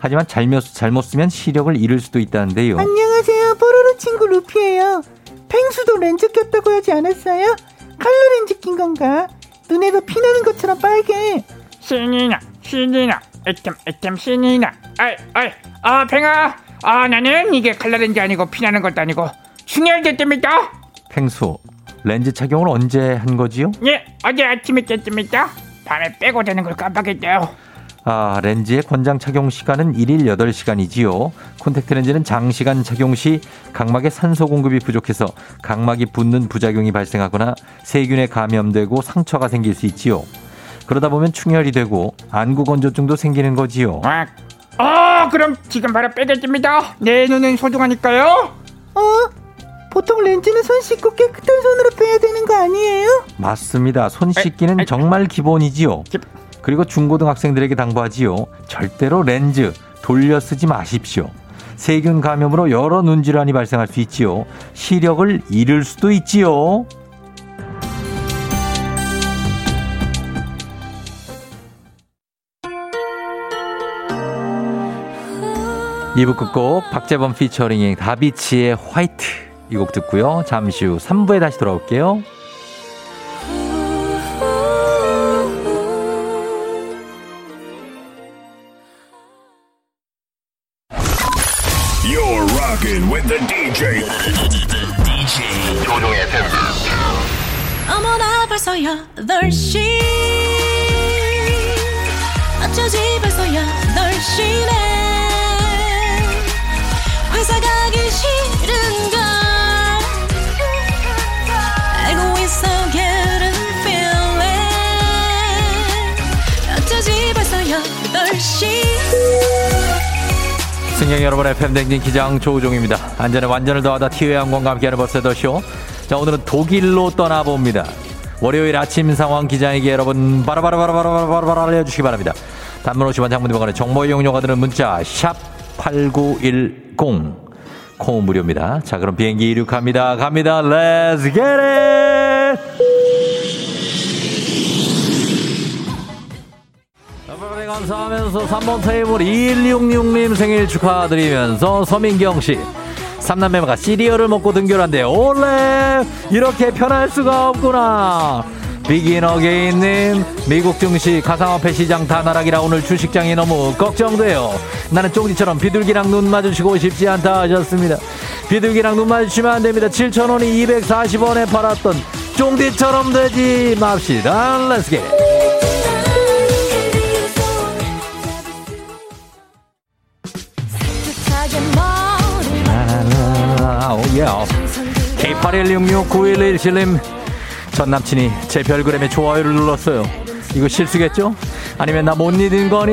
[SPEAKER 1] 하지만 잘못, 잘못 쓰면 시력을 잃을 수도 있다는데요.
[SPEAKER 6] 안녕하세요. 뽀로로 친구 루피예요. 펭수도 렌즈 꼈다고 하지 않았어요? 칼라 렌즈 낀 건가? 눈에서 피나는 것처럼 빨개.
[SPEAKER 7] 신이 나 신이 나 애템 애템 신이 나 아이 아이 아 팽아. 아 나는 이게 칼라렌즈 아니고 피나는 것도 아니고 충혈 됐답니다
[SPEAKER 1] 펭수, 렌즈 착용을 언제 한 거지요?
[SPEAKER 7] 예 어제 아침에 깼답니다. 밤에 빼고 자는 걸 깜빡했대요
[SPEAKER 1] 아, 렌즈의 권장 착용 시간은 1일 8시간이지요. 콘택트 렌즈는 장시간 착용 시 각막에 산소 공급이 부족해서 각막이 붓는 부작용이 발생하거나 세균에 감염되고 상처가 생길 수 있지요. 그러다 보면 충혈이 되고 안구 건조증도 생기는 거지요.
[SPEAKER 7] 아 그럼 지금 바로 빼겠습니다 내 눈은 소중하니까요
[SPEAKER 6] 어? 보통 렌즈는 손 씻고 깨끗한 손으로 빼야 되는 거 아니에요?
[SPEAKER 1] 맞습니다. 손 씻기는 정말 기본이지요. 그리고 중고등학생들에게 당부하지요. 절대로 렌즈 돌려 쓰지 마십시오. 세균 감염으로 여러 눈 질환이 발생할 수 있지요. 시력을 잃을 수도 있지요. 이부 끝곡 박재범 피처링의 다비치의 화이트 이 곡 듣고요. 잠시 후 3부에 다시 돌아올게요.
[SPEAKER 8] 벌써 8시 어쩌지 벌써 8시네 회사 가기 싫은걸 알고 있어 getting feeling 어쩌지 벌써 8시
[SPEAKER 1] 승객 여러분의 팬댕진 기장 조우종입니다. 안전에 완전을 더하다 티웨이 항공과 함께하는 버스더쇼. 자, 오늘은 독일로 떠나봅니다. 월요일 아침 상황 기장에게 여러분 바라바라바라바라바라 알려주시기 바랍니다. 단문 50원 장문대방간의 정보 이용료가 드는 문자 샵 8910 콩 무료입니다. 자, 그럼 비행기 이륙합니다. 갑니다. Let's get it! 감사하면서 3번 테이블 2166님 생일 축하드리면서 서민경 씨. 삼남매가 시리얼을 먹고 등교한데 올레 이렇게 편할 수가 없구나. 비긴 어게인님 미국 증시 가상화폐 시장 다 나락이라 오늘 주식장이 너무 걱정돼요. 나는 쫑지처럼 비둘기랑 눈 마주치고 싶지 않다 하셨습니다. 비둘기랑 눈 마주치면 안 됩니다. 7천원이 240원에 팔았던 쫑디처럼 되지 맙시다. It. K81669117님 전 남친이 제 별그램에 좋아요를 눌렀어요. 이거 실수겠죠? 아니면 나못 잊은 거니?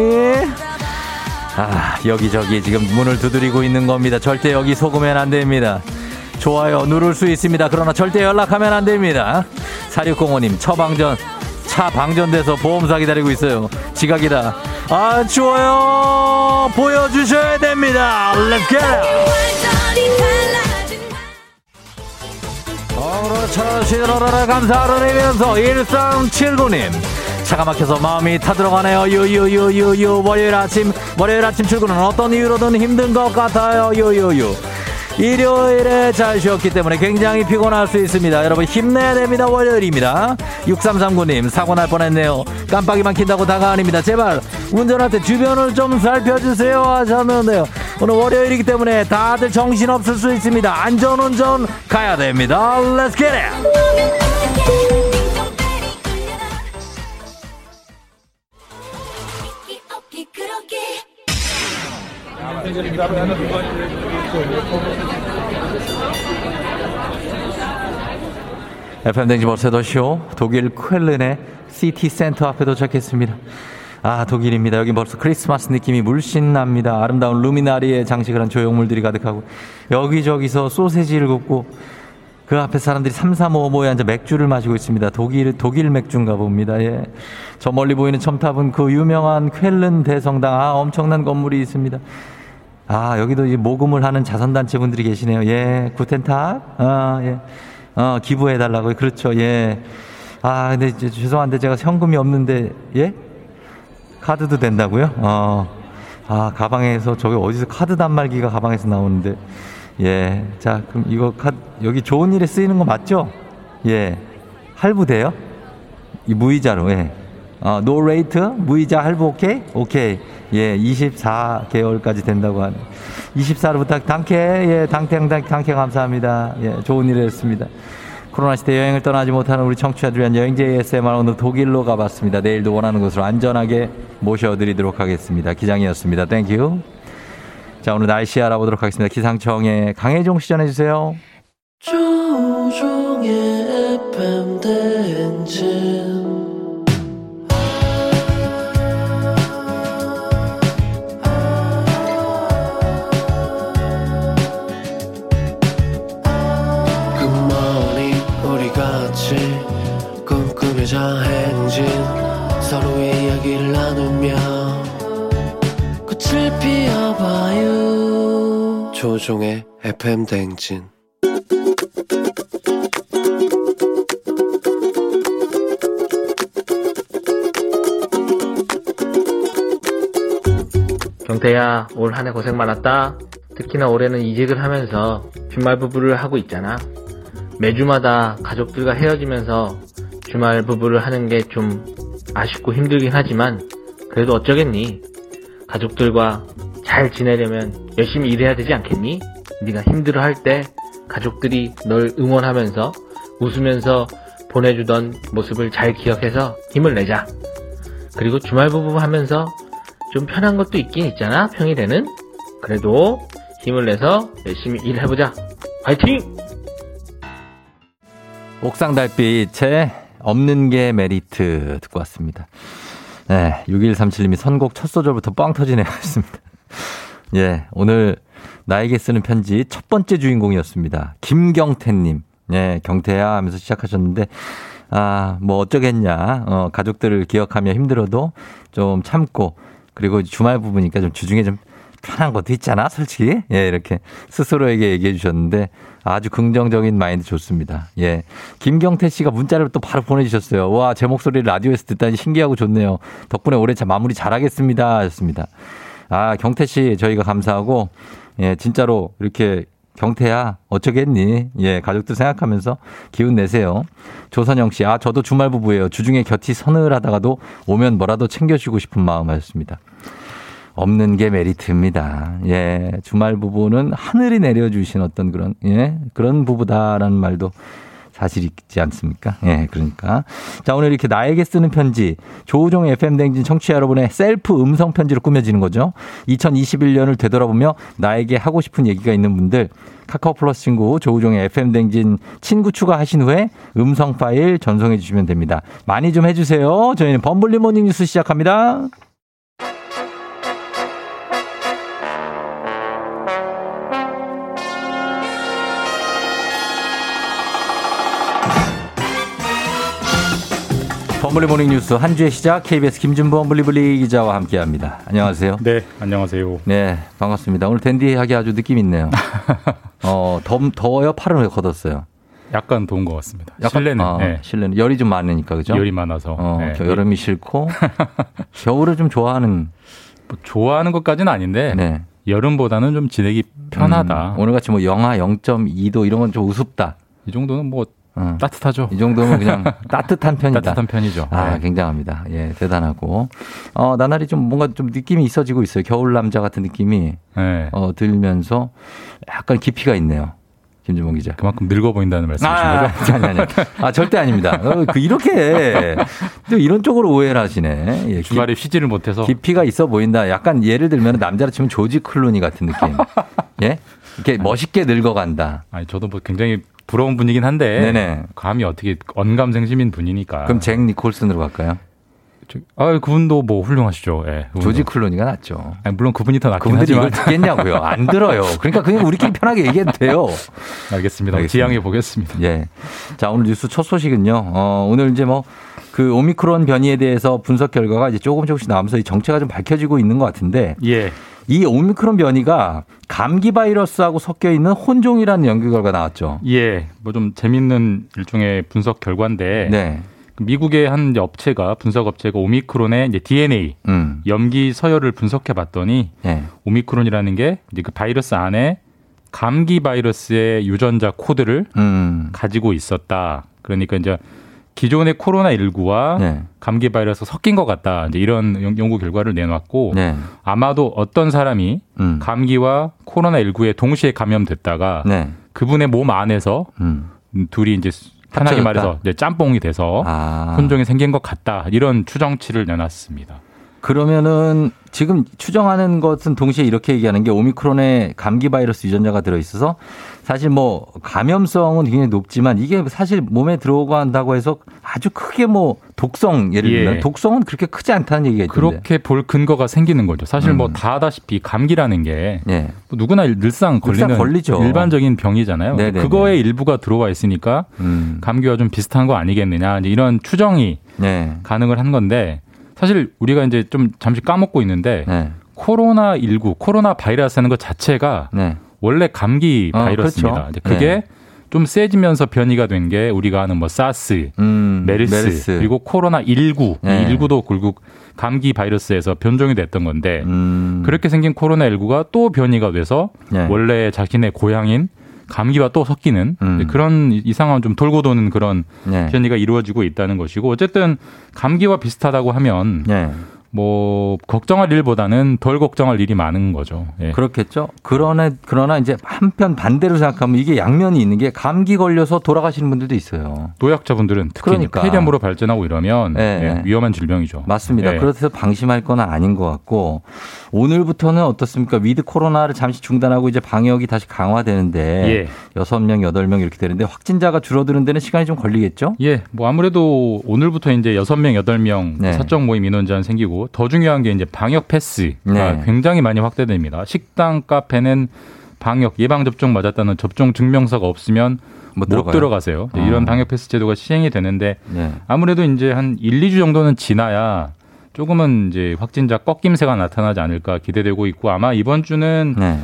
[SPEAKER 1] 아, 여기저기 지금 문을 두드리고 있는 겁니다. 절대 여기 속으면 안 됩니다. 좋아요 누를 수 있습니다. 그러나 절대 연락하면 안 됩니다. 4605님 처방전 차 방전돼서 보험사 기다리고 있어요. 지각이다. 아, 좋아요 보여주셔야 됩니다. Let's. 그렇죠. 시들어라 감사를 드리면서 1379님. 차가 막혀서 마음이 타들어가네요. 유유유유유. 월요일 아침, 월요일 아침 출근은 어떤 이유로든 힘든 것 같아요. 유유유. 일요일에 잘 쉬었기 때문에 굉장히 피곤할 수 있습니다. 여러분 힘내야 됩니다. 월요일입니다. 6339님 사고 날 뻔했네요. 깜빡이만 킨다고 다가 아닙니다. 제발 운전할 때 주변을 좀 살펴주세요 하셨는데요. 오늘 월요일이기 때문에 다들 정신 없을 수 있습니다. 안전운전 가야 됩니다. Let's get it. FM 댕지 버스더쇼 독일 쾰른의 시티 센터 앞에 도착했습니다. 아 독일입니다. 여기 벌써 크리스마스 느낌이 물씬 납니다. 아름다운 루미나리에 장식을 한 조형물들이 가득하고 여기저기서 소세지를 굽고 그 앞에 사람들이 삼삼오오 모여 앉아 맥주를 마시고 있습니다. 독일 독일 맥주인가 봅니다. 예. 저 멀리 보이는 첨탑은 그 유명한 쾰른 대성당 아 엄청난 건물이 있습니다. 아 여기도 모금을 하는 자선단체 분들이 계시네요. 예 Guten Tag 아 예. 어, 기부해달라고요. 그렇죠. 예. 아, 근데 이제 죄송한데 제가 현금이 없는데, 예? 카드도 된다고요? 어. 아, 가방에서, 저기 어디서 카드 단말기가 가방에서 나오는데, 예. 자, 그럼 이거 카드, 여기 좋은 일에 쓰이는 거 맞죠? 예. 할부돼요? 이 무이자로, 예. 어, No rate? 무이자 할부 오케이? 오케이. 예, 24개월까지 된다고 하네. 24로 부탁 Danke, 예, 당탱, 당, Danke 감사합니다. 예, 좋은 일을 했습니다. 코로나 시대 여행을 떠나지 못하는 우리 청취자들 위한 여행지 ASMR 오늘 독일로 가봤습니다. 내일도 원하는 곳으로 안전하게 모셔드리도록 하겠습니다. 기장이었습니다. Thank you. 자, 오늘 날씨 알아보도록 하겠습니다. 기상청의 강혜종 씨 전해주세요.
[SPEAKER 9] 조우종의 FM 대행진 조종의 FM 대행진
[SPEAKER 10] 경태야, 올 한 해 고생 많았다. 특히나 올해는 이직을 하면서 주말 부부를 하고 있잖아. 매주마다 가족들과 헤어지면서 주말 부부를 하는 게 좀 아쉽고 힘들긴 하지만 그래도 어쩌겠니? 가족들과 잘 지내려면 열심히 일해야 되지 않겠니? 네가 힘들어할 때 가족들이 널 응원하면서 웃으면서 보내주던 모습을 잘 기억해서 힘을 내자. 그리고 주말 부부 하면서 좀 편한 것도 있긴 있잖아, 평일에는. 그래도 힘을 내서 열심히 일해보자. 화이팅!
[SPEAKER 1] 옥상 달빛의 없는 게 메리트 듣고 왔습니다. 네, 6137님이 선곡 첫 소절부터 뻥 터지네요. 하셨습니다. 예, 오늘 나에게 쓰는 편지 첫 번째 주인공이었습니다. 김경태님. 예, 경태야 하면서 시작하셨는데, 아, 뭐 어쩌겠냐. 어, 가족들을 기억하며 힘들어도 좀 참고, 그리고 주말 부부니까 좀 주중에 좀 편한 것도 있잖아, 솔직히. 예, 이렇게 스스로에게 얘기해 주셨는데 아주 긍정적인 마인드 좋습니다. 예. 김경태 씨가 문자를 또 바로 보내주셨어요. 와, 제 목소리를 라디오에서 듣다니 신기하고 좋네요. 덕분에 올해 참 마무리 잘하겠습니다. 하셨습니다. 아, 경태 씨 저희가 감사하고, 예, 진짜로 이렇게 경태야, 어쩌겠니? 예, 가족들 생각하면서 기운 내세요. 조선영 씨, 아, 저도 주말 부부예요. 주중에 곁이 서늘하다가도 오면 뭐라도 챙겨주고 싶은 마음 하셨습니다. 없는 게 메리트입니다. 예, 주말 부부는 하늘이 내려주신 어떤 그런, 예, 그런 부부다라는 말도 사실 있지 않습니까? 예, 그러니까. 자, 오늘 이렇게 나에게 쓰는 편지, 조우종 FM 대행진 청취자 여러분의 셀프 음성 편지로 꾸며지는 거죠. 2021년을 되돌아보며 나에게 하고 싶은 얘기가 있는 분들, 카카오 플러스 친구 조우종의 FM 대행진 친구 추가하신 후에 음성 파일 전송해 주시면 됩니다. 많이 좀 해주세요. 저희는 범블리 모닝 뉴스 시작합니다. 범블리 모닝 뉴스 한 주의 시작 KBS 김준범 범블리블리 기자와 함께합니다. 안녕하세요.
[SPEAKER 11] 네, 안녕하세요.
[SPEAKER 1] 네, 반갑습니다. 오늘 댄디하게 아주 느낌 있네요. 어, 더, 더워요? 팔은 왜 걷었어요?
[SPEAKER 11] 약간 더운 것 같습니다.
[SPEAKER 1] 약간,
[SPEAKER 11] 실내는
[SPEAKER 1] 아,
[SPEAKER 11] 네.
[SPEAKER 1] 실내는 열이 좀 많으니까 그죠?
[SPEAKER 11] 열이 많아서
[SPEAKER 1] 어,
[SPEAKER 11] 네.
[SPEAKER 1] 겨- 여름이 싫고 겨울을 좀 좋아하는
[SPEAKER 11] 뭐 좋아하는 것까지는 아닌데
[SPEAKER 1] 네.
[SPEAKER 11] 여름보다는 좀 지내기 편하다.
[SPEAKER 1] 음, 오늘 같이 뭐 영하 0.2도 이런 건 좀 우습다.
[SPEAKER 11] 이 정도는 뭐
[SPEAKER 1] 어.
[SPEAKER 11] 따뜻하죠.
[SPEAKER 1] 이 정도면 그냥 따뜻한 편이다.
[SPEAKER 11] 따뜻한 편이죠.
[SPEAKER 1] 아,
[SPEAKER 11] 네.
[SPEAKER 1] 굉장합니다. 예, 대단하고. 어, 나날이 좀 뭔가 좀 느낌이 있어지고 있어요. 겨울 남자 같은 느낌이
[SPEAKER 11] 네.
[SPEAKER 1] 어, 들면서 약간 깊이가 있네요. 김주봉 기자.
[SPEAKER 11] 그만큼 늙어 보인다는 말씀이신
[SPEAKER 1] 아,
[SPEAKER 11] 거죠?
[SPEAKER 1] 아니, 아니, 아니. 아, 절대 아닙니다. 어, 그, 이렇게, 또 이런 쪽으로 오해를 하시네. 예,
[SPEAKER 11] 주말에 쉬지를 못해서
[SPEAKER 1] 깊이가 있어 보인다. 약간 예를 들면 남자로 치면 조지 클루니 같은 느낌. 예? 이렇게 멋있게 늙어간다.
[SPEAKER 11] 아니 저도 뭐 굉장히 부러운 분이긴 한데
[SPEAKER 1] 네네.
[SPEAKER 11] 감히 어떻게 언감생심인 분이니까.
[SPEAKER 1] 그럼 잭 니콜슨으로 갈까요?
[SPEAKER 11] 저- 아, 그분도 뭐 훌륭하시죠. 예. 그분도.
[SPEAKER 1] 조지 클루니가 낫죠.
[SPEAKER 11] 아니, 물론 그분이 더 낫긴
[SPEAKER 1] 그분들이
[SPEAKER 11] 하지만
[SPEAKER 1] 이걸 듣겠냐고요. 안 들어요. 그러니까 그냥 우리끼리 편하게 얘기해도 돼요.
[SPEAKER 11] 알겠습니다.
[SPEAKER 1] 알겠습니다.
[SPEAKER 11] 지양해 보겠습니다.
[SPEAKER 1] 예. 자, 오늘 뉴스 첫 소식은요. 어, 오늘 이제 뭐 그 오미크론 변이에 대해서 분석 결과가 이제 조금 조금씩 나오면서 이 정체가 좀 밝혀지고 있는 것 같은데
[SPEAKER 11] 예.
[SPEAKER 1] 이 오미크론 변이가 감기 바이러스하고 섞여 있는 혼종이라는 연구 결과 나왔죠.
[SPEAKER 11] 예. 뭐 좀 재밌는 일종의 분석 결과인데
[SPEAKER 1] 네.
[SPEAKER 11] 그 미국의 한 업체가 분석 업체가 오미크론의 이제 DNA
[SPEAKER 1] 음.
[SPEAKER 11] 염기 서열을 분석해 봤더니
[SPEAKER 1] 예.
[SPEAKER 11] 오미크론이라는 게 이제 그 바이러스 안에 감기 바이러스의 유전자 코드를
[SPEAKER 1] 음.
[SPEAKER 11] 가지고 있었다. 그러니까 이제 기존의 코로나 19와
[SPEAKER 1] 네.
[SPEAKER 11] 감기 바이러스 섞인 것 같다. 이제 이런 연- 연구 결과를 내놨고
[SPEAKER 1] 네.
[SPEAKER 11] 아마도 어떤 사람이
[SPEAKER 1] 음.
[SPEAKER 11] 감기와 코로나 19에 동시에 감염됐다가
[SPEAKER 1] 네.
[SPEAKER 11] 그분의 몸 안에서
[SPEAKER 1] 음.
[SPEAKER 11] 둘이 이제 편하게. 말해서 이제 짬뽕이 돼서
[SPEAKER 1] 아.
[SPEAKER 11] 혼종이 생긴 것 같다. 이런 추정치를 내놨습니다.
[SPEAKER 1] 그러면은 지금 추정하는 것은 동시에 이렇게 얘기하는 게 오미크론에 감기 바이러스 유전자가 들어 있어서 사실 뭐 감염성은 굉장히 높지만 이게 사실 몸에 들어오고 한다고 해서 아주 크게 뭐 독성 예를
[SPEAKER 11] 예.
[SPEAKER 1] 들면 독성은 그렇게 크지 않다는 얘기가 있던데.
[SPEAKER 11] 그렇게 볼 근거가 생기는 거죠. 사실 뭐
[SPEAKER 1] 음.
[SPEAKER 11] 다 아다시피 감기라는 게
[SPEAKER 1] 예.
[SPEAKER 11] 뭐 누구나 늘상 걸리는
[SPEAKER 1] 늘상 걸리죠.
[SPEAKER 11] 일반적인 병이잖아요.
[SPEAKER 1] 네네네.
[SPEAKER 11] 그거의 일부가 들어와 있으니까
[SPEAKER 1] 음.
[SPEAKER 11] 감기와 좀 비슷한 거 아니겠느냐. 이제 이런 추정이
[SPEAKER 1] 네.
[SPEAKER 11] 가능을 한 건데 사실 우리가 이제 좀 잠시 까먹고 있는데
[SPEAKER 1] 네.
[SPEAKER 11] 코로나 19, 코로나 바이러스라는 것 자체가
[SPEAKER 1] 네.
[SPEAKER 11] 원래 감기
[SPEAKER 1] 어,
[SPEAKER 11] 바이러스입니다.
[SPEAKER 1] 그렇죠.
[SPEAKER 11] 그게 좀 세지면서 변이가 된 게 우리가 아는 뭐 사스,
[SPEAKER 1] 음.
[SPEAKER 11] 메르스, 그리고 코로나 19,
[SPEAKER 1] 네.
[SPEAKER 11] 이 19도 결국 감기 바이러스에서 변종이 됐던 건데
[SPEAKER 1] 음.
[SPEAKER 11] 그렇게 생긴 코로나 19가 또 변이가 돼서
[SPEAKER 1] 네.
[SPEAKER 11] 원래 자신의 고향인 감기와 또 섞이는
[SPEAKER 1] 음.
[SPEAKER 11] 그런 이상한 좀 돌고 도는 그런
[SPEAKER 1] 네.
[SPEAKER 11] 변이가 이루어지고 있다는 것이고 어쨌든 감기와 비슷하다고 하면
[SPEAKER 1] 네.
[SPEAKER 11] 뭐 걱정할 일보다는 덜 걱정할 일이 많은 거죠. 예.
[SPEAKER 1] 그렇겠죠. 그러나 그러나 이제 한편 반대로 생각하면 이게 양면이 있는 게 감기 걸려서 돌아가시는 분들도 있어요.
[SPEAKER 11] 노약자분들은 특히
[SPEAKER 1] 그러니까.
[SPEAKER 11] 폐렴으로 발전하고 이러면
[SPEAKER 1] 예,
[SPEAKER 11] 예,
[SPEAKER 1] 예.
[SPEAKER 11] 위험한 질병이죠.
[SPEAKER 1] 맞습니다.
[SPEAKER 11] 예.
[SPEAKER 1] 그래서 방심할 건 아닌 것 같고 오늘부터는 어떻습니까? 위드 코로나를 잠시 중단하고 이제 방역이 다시 강화되는데
[SPEAKER 11] 예.
[SPEAKER 1] 여섯 명 여덟 명 이렇게 되는데 확진자가 줄어드는 데는 시간이 좀 걸리겠죠?
[SPEAKER 11] 예, 뭐 아무래도 오늘부터 이제 여섯 명 여덟 명
[SPEAKER 1] 네.
[SPEAKER 11] 사적 모임 인원 제한 생기고 더 중요한 게 이제 방역 패스가
[SPEAKER 1] 네.
[SPEAKER 11] 굉장히 많이 확대됩니다. 식당, 카페는 방역 예방 접종 맞았다는 접종 증명서가 없으면 못,
[SPEAKER 1] 들어가요?
[SPEAKER 11] 들어가세요. 네, 이런
[SPEAKER 1] 아.
[SPEAKER 11] 방역 패스 제도가 시행이 되는데
[SPEAKER 1] 네.
[SPEAKER 11] 아무래도 이제 한 1, 2주 정도는 지나야 조금은 이제 확진자 꺾임새가 나타나지 않을까 기대되고 있고 아마 이번 주는
[SPEAKER 1] 네.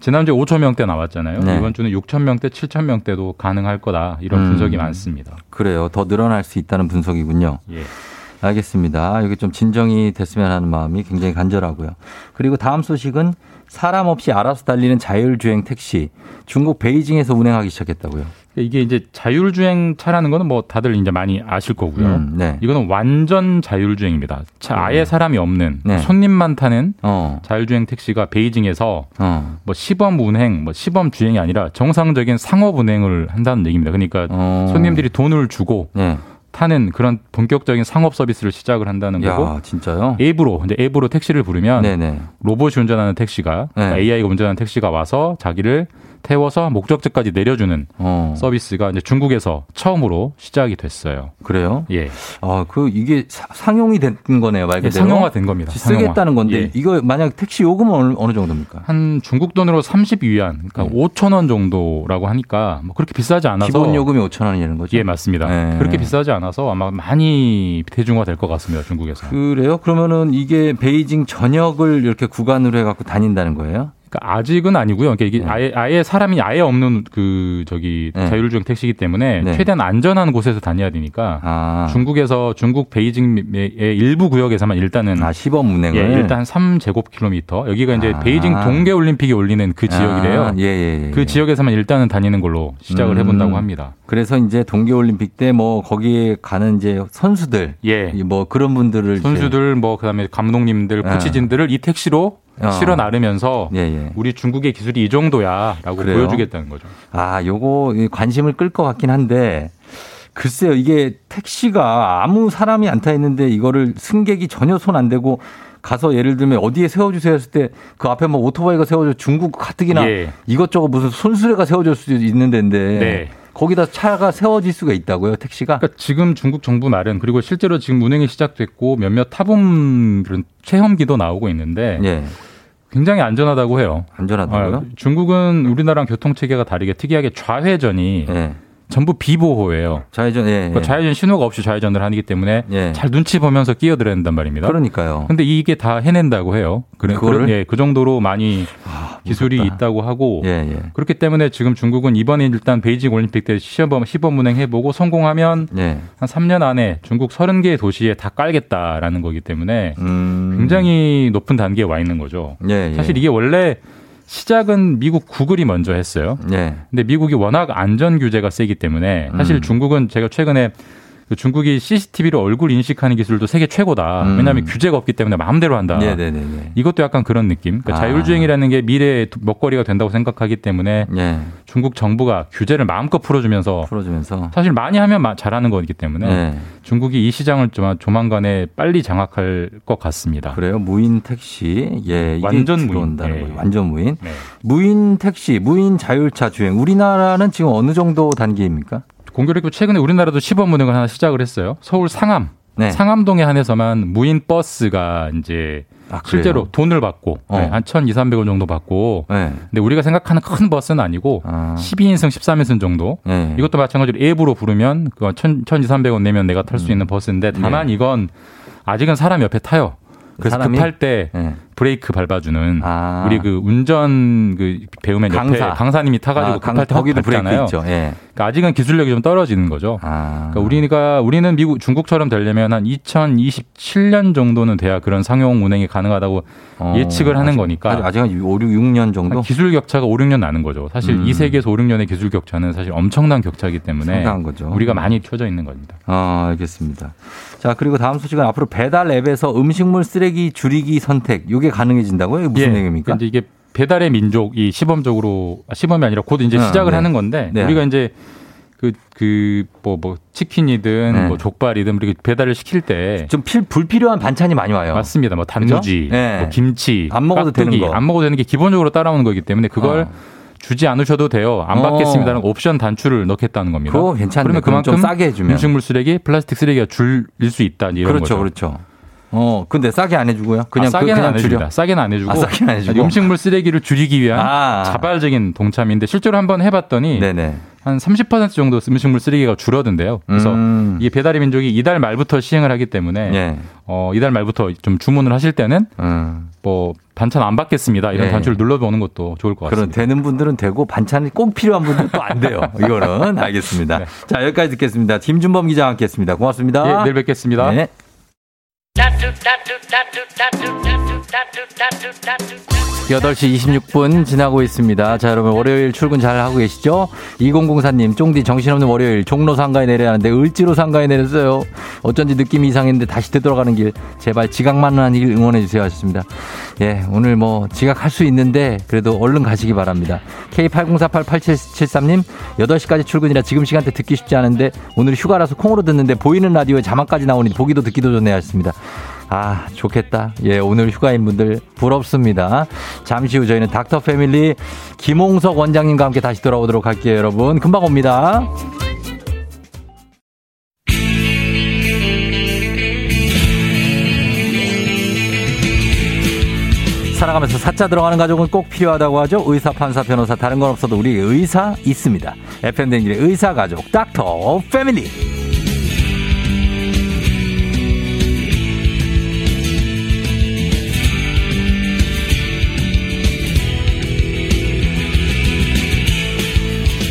[SPEAKER 11] 지난주에 5천 명대 나왔잖아요.
[SPEAKER 1] 네.
[SPEAKER 11] 이번 주는 6천 명대, 7천 명대도 가능할 거다 이런
[SPEAKER 1] 음.
[SPEAKER 11] 분석이 많습니다.
[SPEAKER 1] 그래요. 더 늘어날 수 있다는 분석이군요.
[SPEAKER 11] 예.
[SPEAKER 1] 알겠습니다. 이게 좀 진정이 됐으면 하는 마음이 굉장히 간절하고요. 그리고 다음 소식은 사람 없이 알아서 달리는 자율주행 택시 중국 베이징에서 운행하기 시작했다고요.
[SPEAKER 11] 이게 이제 자율주행 차라는 거는 뭐 다들 이제 많이 아실 거고요.
[SPEAKER 1] 음, 네.
[SPEAKER 11] 이거는 완전 자율주행입니다. 차 아예 사람이 없는
[SPEAKER 1] 네.
[SPEAKER 11] 손님만 타는
[SPEAKER 1] 어.
[SPEAKER 11] 자율주행 택시가 베이징에서
[SPEAKER 1] 어.
[SPEAKER 11] 뭐 시범 운행, 뭐 시범 주행이 아니라 정상적인 상업 운행을 한다는 얘기입니다. 그러니까
[SPEAKER 1] 어.
[SPEAKER 11] 손님들이 돈을 주고
[SPEAKER 1] 네.
[SPEAKER 11] 타는 그런 본격적인 상업 서비스를 시작을 한다는
[SPEAKER 1] 야,
[SPEAKER 11] 거고
[SPEAKER 1] 진짜요?
[SPEAKER 11] 앱으로 이제 앱으로 택시를 부르면
[SPEAKER 1] 네네.
[SPEAKER 11] 로봇이 운전하는 택시가 그러니까
[SPEAKER 1] 네.
[SPEAKER 11] AI가 운전하는 택시가 와서 자기를 태워서 목적지까지 내려주는
[SPEAKER 1] 어.
[SPEAKER 11] 서비스가 이제 중국에서 처음으로 시작이 됐어요.
[SPEAKER 1] 그래요?
[SPEAKER 11] 예.
[SPEAKER 1] 아, 그 이게 사- 상용이 된 거네요, 말
[SPEAKER 11] 예,
[SPEAKER 1] 그대로.
[SPEAKER 11] 상용화 된 겁니다.
[SPEAKER 1] 쓰겠다는 건데
[SPEAKER 11] 예.
[SPEAKER 1] 이거 만약 택시 요금은 어느, 어느 정도입니까?
[SPEAKER 11] 한 중국 돈으로 30위안, 그러니까 5천 원 정도라고 하니까 뭐 그렇게 비싸지 않아서
[SPEAKER 1] 기본 요금이 5천 원이라는 거죠?
[SPEAKER 11] 예, 맞습니다.
[SPEAKER 1] 네.
[SPEAKER 11] 그렇게 비싸지 않아서 아마 많이 대중화 될 것 같습니다. 중국에서.
[SPEAKER 1] 그래요? 그러면은 이게 베이징 전역을 이렇게 구간으로 해갖고 다닌다는 거예요?
[SPEAKER 11] 그러니까 아직은 아니고요. 그러니까 이게 아예, 아예 사람이 아예 없는 그 저기
[SPEAKER 1] 네.
[SPEAKER 11] 자율주행 택시이기 때문에
[SPEAKER 1] 네.
[SPEAKER 11] 최대한 안전한 곳에서 다녀야 되니까
[SPEAKER 1] 아,
[SPEAKER 11] 중국에서 중국 베이징의 일부 구역에서만 일단은
[SPEAKER 1] 아 시범 운행을
[SPEAKER 11] 예, 일단 3제곱킬로미터 여기가 이제
[SPEAKER 1] 아.
[SPEAKER 11] 베이징 동계 올림픽이 올리는 그 지역이래요.
[SPEAKER 1] 아, 예, 예, 예.
[SPEAKER 11] 그 지역에서만 일단은 다니는 걸로 시작을
[SPEAKER 1] 음.
[SPEAKER 11] 해본다고 합니다.
[SPEAKER 1] 그래서 이제 동계 올림픽 때 뭐 거기에 가는 이제 선수들,
[SPEAKER 11] 예.
[SPEAKER 1] 이뭐 그런 분들을
[SPEAKER 11] 선수들 뭐 그다음에 감독님들,
[SPEAKER 1] 아.
[SPEAKER 11] 코치진들을 이 택시로
[SPEAKER 1] 어.
[SPEAKER 11] 실어 나르면서
[SPEAKER 1] 예, 예.
[SPEAKER 11] 우리 중국의 기술이 이 정도야라고
[SPEAKER 1] 그래요?
[SPEAKER 11] 보여주겠다는 거죠.
[SPEAKER 1] 아, 요거 이 관심을 끌 것 같긴 한데 글쎄요, 이게 택시가 아무 사람이 안 타 있는데 이거를 승객이 전혀 손 안 대고 가서 예를 들면 어디에 세워주세요 했을 때 그 앞에 뭐 오토바이가 세워져 중국 가뜩이나
[SPEAKER 11] 예.
[SPEAKER 1] 이것저것 무슨 손수레가 세워질 수도 있는 데인데
[SPEAKER 11] 네.
[SPEAKER 1] 거기다 차가 세워질 수가 있다고요, 택시가?
[SPEAKER 11] 그러니까 지금 중국 정부 말은 그리고 실제로 지금 운행이 시작됐고 몇몇 타범 그런 체험기도 나오고 있는데
[SPEAKER 1] 예.
[SPEAKER 11] 굉장히 안전하다고 해요.
[SPEAKER 1] 안전하다고요?
[SPEAKER 11] 아, 중국은 우리나라랑 교통 체계가 다르게 특이하게 좌회전이
[SPEAKER 1] 예.
[SPEAKER 11] 전부 비보호예요.
[SPEAKER 1] 좌회전, 예. 예.
[SPEAKER 11] 그러니까 좌회전 신호가 없이 좌회전을 하기 때문에
[SPEAKER 1] 예.
[SPEAKER 11] 잘 눈치 보면서 끼어들어야 된단 말입니다.
[SPEAKER 1] 그러니까요.
[SPEAKER 11] 근데 이게 다 해낸다고 해요. 그래,
[SPEAKER 1] 그거를?
[SPEAKER 11] 그런- 예, 그 정도로 많이
[SPEAKER 1] 아,
[SPEAKER 11] 기술이. 있다고 하고
[SPEAKER 1] 예, 예.
[SPEAKER 11] 그렇기 때문에 지금 중국은 이번에 일단 베이징 올림픽 때 시범, 시범 운행해보고 성공하면
[SPEAKER 1] 예.
[SPEAKER 11] 한 3년 안에 중국 30개의 도시에 다 깔겠다라는 거기 때문에
[SPEAKER 1] 음.
[SPEAKER 11] 굉장히 높은 단계에 와 있는 거죠. 사실 이게 원래 시작은 미국 구글이 먼저 했어요.
[SPEAKER 1] 예.
[SPEAKER 11] 근데 미국이 워낙 안전 규제가 세기 때문에 사실
[SPEAKER 1] 음.
[SPEAKER 11] 중국은 제가 최근에 그 중국이 CCTV로 얼굴 인식하는 기술도 세계 최고다.
[SPEAKER 1] 음.
[SPEAKER 11] 왜냐하면 규제가 없기 때문에 마음대로 한다.
[SPEAKER 1] 네네네.
[SPEAKER 11] 이것도 약간 그런 느낌. 그러니까
[SPEAKER 1] 아.
[SPEAKER 11] 자율주행이라는 게 미래의 먹거리가 된다고 생각하기 때문에
[SPEAKER 1] 예.
[SPEAKER 11] 중국 정부가 규제를 마음껏 풀어주면서
[SPEAKER 1] 풀어주면서.
[SPEAKER 11] 사실 많이 하면 마- 잘하는 거기 때문에
[SPEAKER 1] 예.
[SPEAKER 11] 중국이 이 시장을 좀 조만간에 빨리 장악할 것 같습니다.
[SPEAKER 1] 그래요. 무인 택시. 예.
[SPEAKER 11] 완전
[SPEAKER 1] 들어온다는
[SPEAKER 11] 무인. 예.
[SPEAKER 1] 거예요. 완전 무인.
[SPEAKER 11] 네.
[SPEAKER 1] 무인 택시, 무인 자율차 주행. 우리나라는 지금 어느 정도 단계입니까?
[SPEAKER 11] 공교롭게 최근에 우리나라도 시범 운행을 하나 시작을 했어요. 서울 상암.
[SPEAKER 1] 네.
[SPEAKER 11] 상암동에 한해서만 무인 버스가 이제
[SPEAKER 1] 아?
[SPEAKER 11] 실제로 돈을 받고
[SPEAKER 1] 어.
[SPEAKER 11] 네, 한 1,200, 300원 정도 받고
[SPEAKER 1] 네.
[SPEAKER 11] 근데 우리가 생각하는 큰 버스는 아니고
[SPEAKER 1] 아.
[SPEAKER 11] 12인승, 13인승 정도
[SPEAKER 1] 네.
[SPEAKER 11] 이것도 마찬가지로 앱으로 부르면 그 1,200, 300원 내면 내가 탈수
[SPEAKER 1] 음.
[SPEAKER 11] 있는 버스인데 다만
[SPEAKER 1] 네.
[SPEAKER 11] 이건 아직은 사람 옆에 타요. 그래서
[SPEAKER 1] 사람이?
[SPEAKER 11] 급할 때
[SPEAKER 1] 네.
[SPEAKER 11] 브레이크 밟아주는
[SPEAKER 1] 아.
[SPEAKER 11] 우리 그 운전 그 배우면 옆에
[SPEAKER 1] 강사.
[SPEAKER 11] 강사님이 타가지고
[SPEAKER 1] 아, 강-
[SPEAKER 11] 급할 때
[SPEAKER 1] 거기도
[SPEAKER 11] 밟잖아요.
[SPEAKER 1] 있죠. 예.
[SPEAKER 11] 그러니까 아직은 기술력이 좀 떨어지는 거죠.
[SPEAKER 1] 아.
[SPEAKER 11] 그러니까 우리가 우리는 미국 중국처럼 되려면 한 2027년 정도는 돼야 그런 상용 운행이 가능하다고
[SPEAKER 1] 어,
[SPEAKER 11] 예측을 하는
[SPEAKER 1] 아직-
[SPEAKER 11] 거니까
[SPEAKER 1] 아직, 한 5, 6, 6년 정도?
[SPEAKER 11] 기술 격차가 5, 6년 나는 거죠. 사실
[SPEAKER 1] 음.
[SPEAKER 11] 이 세계에서 5, 6년의 기술 격차는 사실 엄청난 격차이기 때문에. 우리가 많이 튀어져 있는 겁니다.
[SPEAKER 1] 아, 알겠습니다. 자, 그리고 다음 소식은 앞으로 배달 앱에서 음식물 쓰레기 줄이기 선택, 이게 가능해진다고요? 이게 무슨
[SPEAKER 11] 예,
[SPEAKER 1] 얘기입니까?
[SPEAKER 11] 이제 이게 배달의 민족이 시범적으로 아, 시범이 아니라 곧 이제
[SPEAKER 1] 어,
[SPEAKER 11] 시작을
[SPEAKER 1] 네.
[SPEAKER 11] 하는 건데
[SPEAKER 1] 네.
[SPEAKER 11] 우리가 이제 그 그 뭐뭐 치킨이든
[SPEAKER 1] 네.
[SPEAKER 11] 뭐 족발이든 우리 배달을 시킬
[SPEAKER 1] 때좀 필, 불필요한 반찬이 많이 와요.
[SPEAKER 11] 맞습니다. 뭐 단무지?
[SPEAKER 1] 네.
[SPEAKER 11] 뭐 김치,
[SPEAKER 1] 안 먹어도
[SPEAKER 11] 깍두기,
[SPEAKER 1] 되는 거.
[SPEAKER 11] 안 먹어도 되는 게 기본적으로 따라오는 거기 때문에 그걸
[SPEAKER 1] 어.
[SPEAKER 11] 주지 않으셔도 돼요. 안
[SPEAKER 1] 어.
[SPEAKER 11] 받겠습니다는 옵션 단추를 넣겠다는 겁니다.
[SPEAKER 1] 그거 괜찮네.
[SPEAKER 11] 그러면 그만큼
[SPEAKER 1] 좀 싸게 해주면.
[SPEAKER 11] 음식물 쓰레기, 플라스틱 쓰레기가 줄일 수 있다 이런
[SPEAKER 1] 그렇죠,
[SPEAKER 11] 거죠.
[SPEAKER 1] 그렇죠. 어, 근데 싸게 안 해주고요. 그냥
[SPEAKER 11] 아, 싸게는
[SPEAKER 1] 그, 그냥
[SPEAKER 11] 안
[SPEAKER 1] 줄여.
[SPEAKER 11] 싸게는 안 해주고,
[SPEAKER 1] 아, 싸게는 안 해주고.
[SPEAKER 11] 음식물 쓰레기를 줄이기 위한
[SPEAKER 1] 아.
[SPEAKER 11] 자발적인 동참인데 실제로 한번 해봤더니
[SPEAKER 1] 네네.
[SPEAKER 11] 한 30% 정도 음식물 쓰레기가 줄어든대요. 그래서
[SPEAKER 1] 음.
[SPEAKER 11] 이게 배달의 민족이 이달 말부터 시행을 하기 때문에
[SPEAKER 1] 예.
[SPEAKER 11] 어, 이달 말부터 좀 주문을 하실 때는
[SPEAKER 1] 음.
[SPEAKER 11] 뭐 반찬 안 받겠습니다 이런
[SPEAKER 1] 예.
[SPEAKER 11] 단추를 눌러보는 것도 좋을 것
[SPEAKER 1] 그런
[SPEAKER 11] 같습니다.
[SPEAKER 1] 되는 분들은 되고 반찬이 꼭 필요한 분들은 또 안 돼요. 이거는 알겠습니다. 자 여기까지 듣겠습니다. 김준범 기자와 함께했습니다. 고맙습니다.
[SPEAKER 11] 예, 내일 뵙겠습니다.
[SPEAKER 1] 네. 8시 26분 지나고 있습니다. 자, 여러분, 월요일 출근 잘 하고 계시죠? 2004님, 쫑디 정신없는 월요일, 종로 상가에 내려야 하는데, 을지로 상가에 내렸어요. 어쩐지 느낌이 이상했는데, 다시 되돌아가는 길, 제발 지각만 하는 길 응원해주세요. 하셨습니다. 예, 오늘 뭐, 지각할 수 있는데, 그래도 얼른 가시기 바랍니다. K80488773님, 8시까지 출근이라 지금 시간대 듣기 쉽지 않은데, 오늘 휴가라서 콩으로 듣는데, 보이는 라디오에 자막까지 나오니 보기도 듣기도 좋네요. 하셨습니다. 아, 좋겠다. 예, 오늘 휴가인 분들 부럽습니다. 잠시 후 저희는 닥터 패밀리 김홍석 원장님과 함께 다시 돌아오도록 할게요, 여러분. 금방 옵니다. 살아가면서 사자 들어가는 가족은 꼭 필요하다고 하죠. 의사, 판사, 변호사, 다른 건 없어도 우리 의사 있습니다. FM 댕진의 의사 가족, 닥터 패밀리.